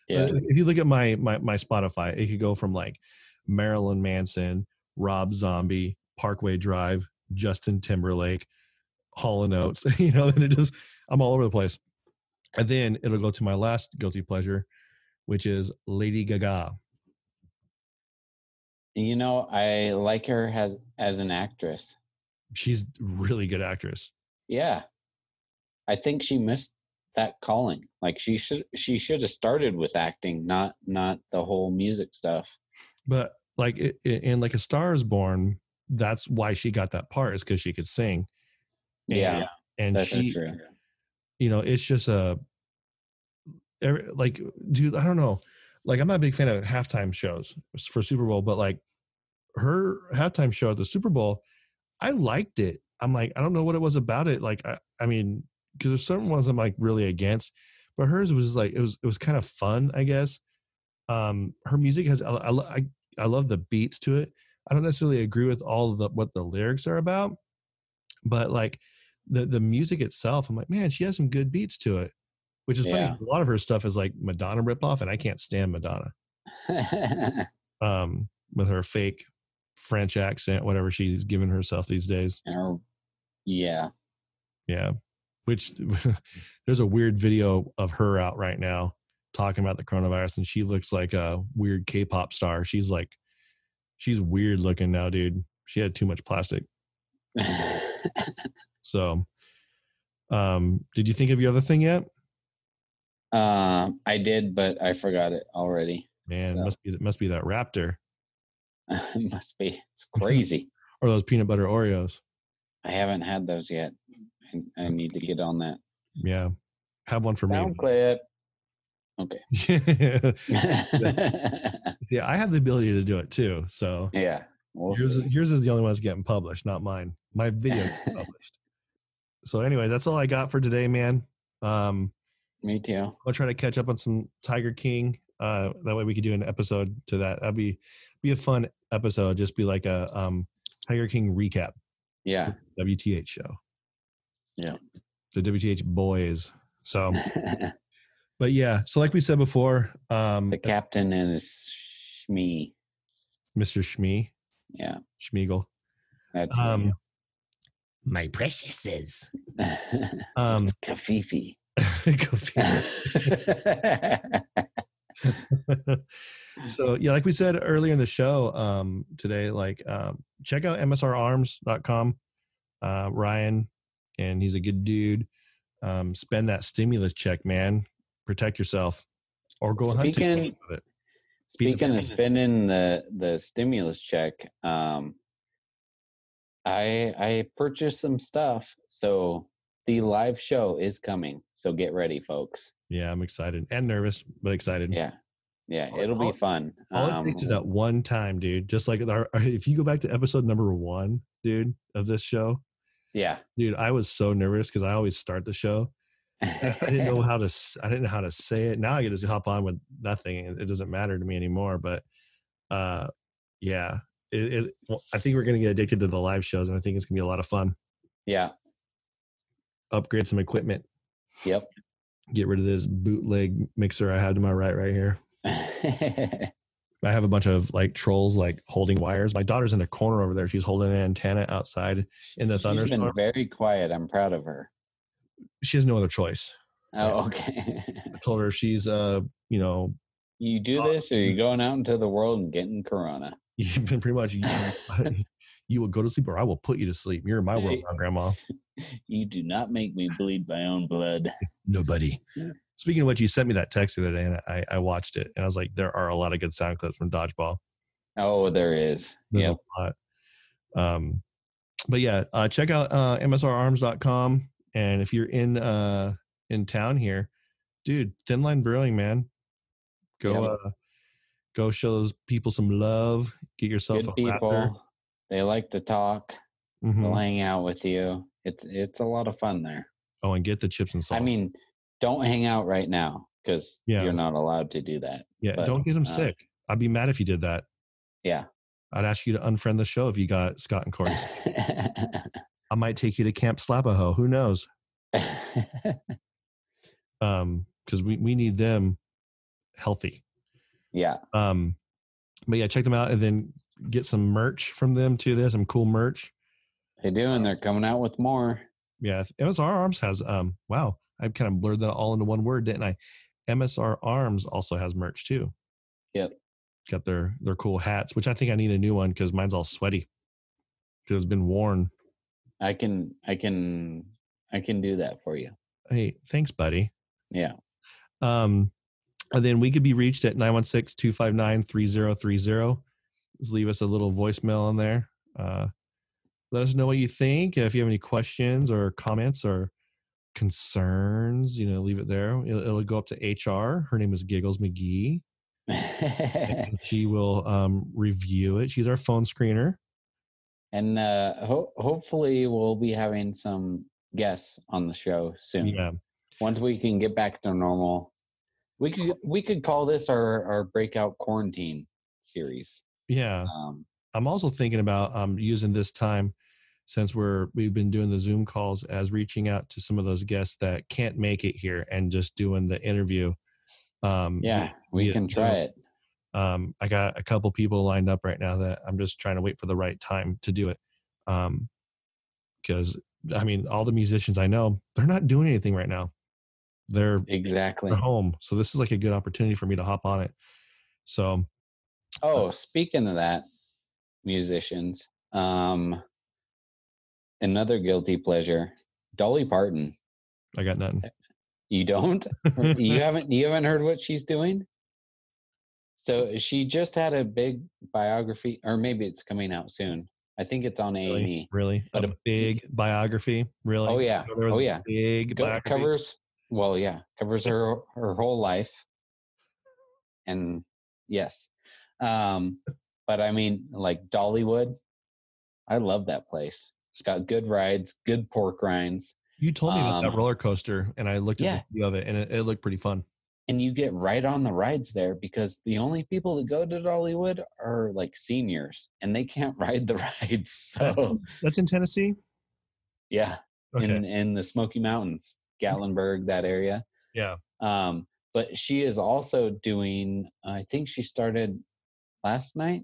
Yeah. Uh, If you look at my my my Spotify, it could go from like Marilyn Manson, Rob Zombie, Parkway Drive, Justin Timberlake, Hall and Oates. You know, and it just I'm all over the place. And then it'll go to my last guilty pleasure, which is Lady Gaga. You know, I like her as as an actress. She's really good actress. Yeah. I think she missed that calling. Like she should she should have started with acting, not not the whole music stuff. But like in like a Star is Born, that's why she got that part is because she could sing. Yeah, and that's she true. you know it's just a every, like dude i don't know. Like i'm not a big fan of halftime shows for super bowl but like her halftime show at the super bowl i liked it. I'm like i don't know what it was about it. Like i, I mean because there's certain ones i'm like really against but hers was like it was it was kind of fun i guess. Um her music has i i, I, love the beats to it. I don't necessarily agree with all of the what the lyrics are about but like the the music itself i'm like man she has some good beats to it which is funny Yeah. 'cause a lot of her stuff is like madonna ripoff and i can't stand madonna. Um with her fake french accent whatever she's giving herself these days. Or- yeah. yeah which there's a weird video of her out right now talking about the coronavirus and she looks like a weird k-pop star. She's like she's weird looking now dude. She had too much plastic. So um did you think of your other thing yet um, I did, but I forgot it already. man it So- must be it must be that raptor it must be. It's crazy. or those peanut butter oreos I haven't had those yet. I, I need to get on that. yeah have one for me Sound clip. Okay. yeah i have the ability to do it too so yeah. We'll yours, is- yours is the only one that's getting published not mine my video published so anyway that's all i got for today man um Me too. i'll try to catch up on some tiger king uh that way we could do an episode to that that'd be be a fun episode just be like a um tiger king recap Yeah. wth show Yeah. the wth boys so but yeah so like we said before um the captain and his shmee. mr shmee Yeah. schmiegel That's um my preciouses um Kafifi. so yeah like we said earlier in the show um today like um check out msrarms.com uh ryan and he's a good dude. Um spend that stimulus check man. Protect yourself or go Speaking- with it. Speaking of spending the the stimulus check, um, I I purchased some stuff, so the live show is coming. So get ready, folks. yeah i'm excited and nervous but excited Yeah, yeah, All- it'll all- be fun. all Um, it takes is that one time dude just like our, if you go back to episode number one dude of this show yeah, dude i was so nervous because i always start the show I didn't know how to. I didn't know how to say it. Now I can just hop on with nothing, and it doesn't matter to me anymore. But, uh, yeah, it, it, well, I think we're gonna get addicted to the live shows, and I think it's gonna be a lot of fun. yeah, Upgrade some equipment. yep. Get rid of this bootleg mixer I had to my right, right here. I have a bunch of like trolls like holding wires. My daughter's in the corner over there. She's holding an antenna outside in the She's been thunderstorm. very quiet. I'm proud of her. She has no other choice. Oh, okay. I told her she's uh, you know, you do Uh, this, or you're going out into the world and getting corona? You've been pretty much. You, will go to sleep, or I will put you to sleep. You're in my world now, Grandma. You do not make me bleed my own blood. Nobody. Yeah. Speaking of which, you sent me that text the other day, and I, I watched it, and I was like, there are a lot of good sound clips from Dodgeball. Oh, there is. There's Yep. a lot. Um, but yeah, uh, check out uh, msrarms.com, and if you're in uh, in town here, dude, Thin Line Brewing, man, go Yep. uh, go show those people some love. Get yourself Good a people. They like to talk. Mhm. They'll hang out with you. It's it's a lot of fun there. Oh, and get the chips and salt. I mean, don't hang out right now because Yeah. you're not allowed to do that. yeah, but, don't get them uh, sick. I'd be mad if you did that. Yeah. I'd ask you to unfriend the show if you got Scott and Corey. I might take you to Camp Slapaho. Who knows? Um, because we we need them healthy. yeah. Um, but yeah, check them out and then get some merch from them too. They have some cool merch. They do, and they're coming out with more. Yeah, MSR Arms has um. Wow, I kind of blurred that all into one word, didn't I? MSR Arms also has merch too. Yep. Got their their cool hats, which I think I need a new one because mine's all sweaty because it's been worn. I can I can I can do that for you. Hey, thanks, buddy. Yeah. Um, and then we could be reached at 916-259-3030. Just leave us a little voicemail on there. Uh, let us know what you think. If you have any questions or comments or concerns, you know, leave it there. It'll, it'll go up to HR. Her name is Giggles McGee. She will um, review it. She's our phone screener. and uh ho- hopefully we'll be having some guests on the show soon. Yeah. Once we can get back to normal. We could we could call this our our breakout quarantine series. Yeah. Um I'm also thinking about um, using this time since we're we've been doing the Zoom calls as reaching out to some of those guests that can't make it here and just doing the interview. Um, yeah, we can try it. Um, I got a couple people lined up right now that I'm just trying to wait for the right time to do it. Um, because I mean, all the musicians I know, they're not doing anything right now. They're Exactly. they're home, so this is like a good opportunity for me to hop on it. So Oh, speaking of that, musicians, um, another guilty pleasure, Dolly Parton. I got nothing. You don't? you haven't? You haven't heard what she's doing? So she just had a big biography, or maybe it's coming out soon. I think it's on A and E. really, But a a- big biography. Really? Oh yeah, Go there with oh yeah. big Go- biography. covers well, yeah, covers her her whole life, and yes, um, but I mean, like Dollywood, I love that place. It's got good rides, good pork rinds, You told me about that Um, roller coaster, and I looked at yeah. the video of it, and it, it looked pretty fun. and you get right on the rides there because the only people that go to Dollywood are like seniors, and they can't ride the rides. So That's in Tennessee. yeah, Okay. in in the Smoky Mountains, Gatlinburg, that area. yeah. Um, but she is also doing. I think she started last night.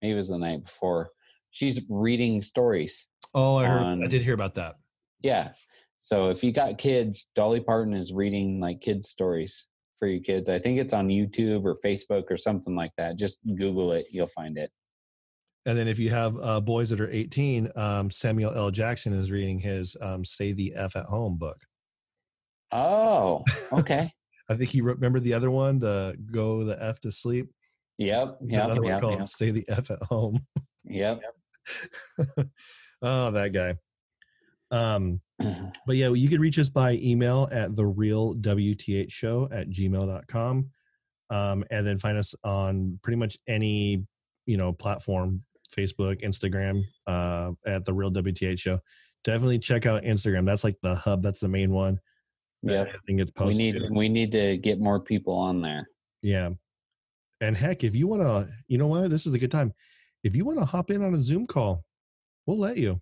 Maybe it was the night before. She's reading stories. Oh, I heard. I did hear about that. Yeah. So if you got kids, Dolly Parton is reading like kids stories for your kids. I think it's on YouTube or Facebook or something like that. Just Google it, you'll find it. And then if you have uh, boys that are 18, um, Samuel L. Jackson is reading his um, "Say the F at Home" book. Oh, okay. I think he wrote, remember the other one, the "Go the F to Sleep." Yep. Yep. another one Yep. called Yep. "Say the F at Home." Yep. oh, that guy. Um, but yeah, you could reach us by email at the real WTH show at gmail.com. Um, and then find us on pretty much any, you know, platform, Facebook, Instagram, uh, at the real WTH show. Definitely check out Instagram. That's like the hub. That's the main one. that Yep. everything gets We need we need to get more people on there. Yeah. And heck, if you want to, you know what? This is a good time. If you want to hop in on a Zoom call, we'll let you.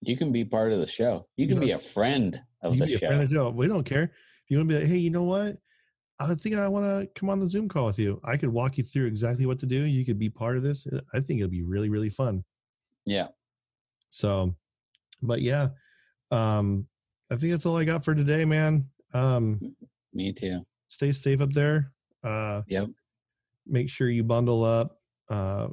You can be part of the show. You can You be a friend of you the be a show. friend of show. We don't care. If you want to be like, hey, you know what? I think I want to come on the Zoom call with you. I could walk you through exactly what to do. You could be part of this. I think it'll be really, really fun. Yeah. So, but yeah, um, I think that's all I got for today, man. Um, Me too. stay safe up there. Uh, Yep. make sure you bundle up. Uh,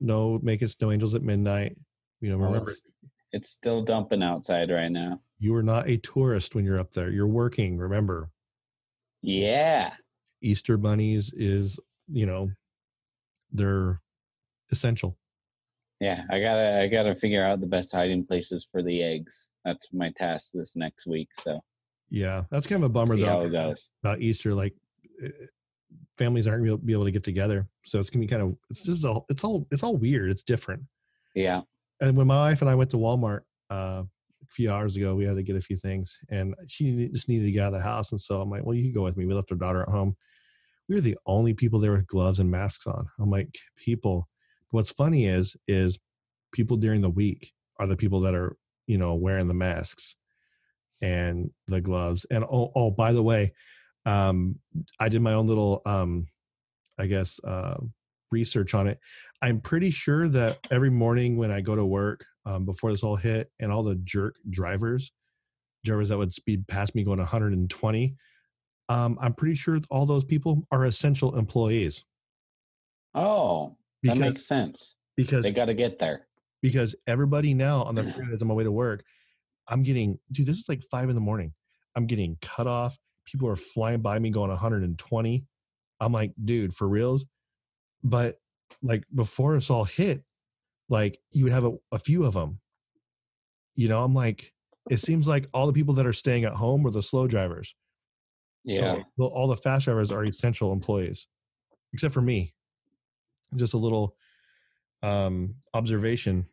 no making snow angels at midnight. You know, remember it's, it's still dumping outside right now. you are not a tourist when you're up there. You're working. Remember, Yeah. Easter bunnies is you know they're essential. Yeah, I gotta I gotta figure out the best hiding places for the eggs. That's my task this next week. So Yeah, that's kind of a bummer see though how it goes. about Easter. Like eh, families aren't going to be able to get together, so it's gonna be kind of it's just all it's all it's all weird. It's different. Yeah. And when my wife and I went to Walmart uh, a few hours ago, we had to get a few things, and she just needed to get out of the house. And so I'm like, "Well, you can go with me." We left our daughter at home. We were the only people there with gloves and masks on. I'm like, people. What's funny is, is people during the week are the people that are, you know, wearing the masks and the gloves. And oh, oh, by the way, um, I did my own little, um, I guess, uh, research on it. I'm pretty sure that every morning when I go to work um, before this all hit, and all the jerk drivers, drivers that would speed past me going 120, um, I'm pretty sure all those people are essential employees Oh, that because makes sense. because They gotta get there. because everybody now on the freeways on my way to work, I'm getting dude. This is like five in the morning. I'm getting cut off. People are flying by me going 120. I'm like, dude, for reals. But like before it's all hit, like you would have a, a few of them. You know, I'm like, it seems like all the people that are staying at home are the slow drivers. Yeah. So all the fast drivers are essential employees, except for me. Just a little um observation.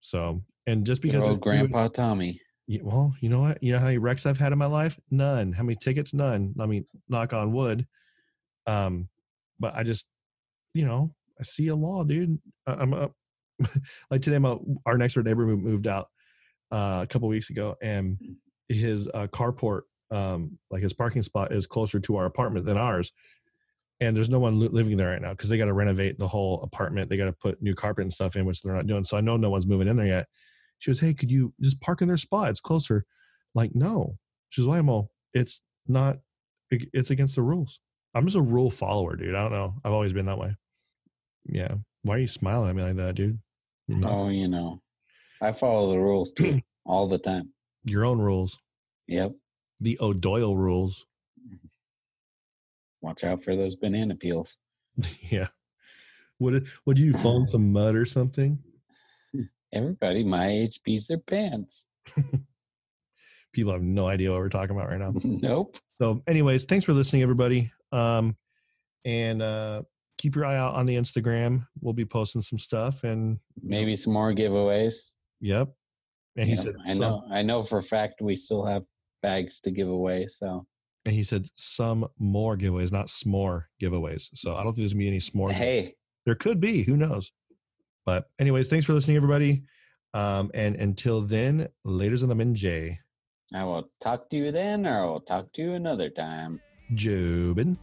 So, and just because old Grandpa Tommy. Yeah, well, you know what? You know how many wrecks I've had in my life? None. How many tickets? None. I mean, knock on wood. Um, but I just, you know, I see a law, dude. I'm up. like today, my our next door neighbor moved, moved out uh, a couple weeks ago, and his uh, carport, um, like his parking spot, is closer to our apartment than ours. And there's no one living there right now because they got to renovate the whole apartment. They got to put new carpet and stuff in, which they're not doing. So I know no one's moving in there yet. She goes, "Hey, could you just park in their spot? It's closer." Like, no. She She's like, "Well, it's not. It's against the rules." I'm just a rule follower, dude. I don't know. I've always been that way. Yeah. Why are you smiling at me like that, dude? No. Oh, you know. I follow the rules too all the time. Your own rules. Yep. The O'Doyle rules. Mm-hmm. Watch out for those banana peels. yeah. Would it, would you in some mud or something? Everybody my age beats their pants. People have no idea what we're talking about right now. nope. So, anyways, thanks for listening, everybody. Um, and uh, keep your eye out on the Instagram. We'll be posting some stuff. And Maybe some more giveaways. yep. And he Yeah, said, I know. I know for a fact we still have bags to give away. So and he said some more giveaways, not s'more giveaways. So I don't think there's gonna be any s'more. hey, There could be. Who knows? But anyways, thanks for listening, everybody. Um, and until then, laters on the Minjay. I will talk to you then, or I will talk to you another time. Jobin.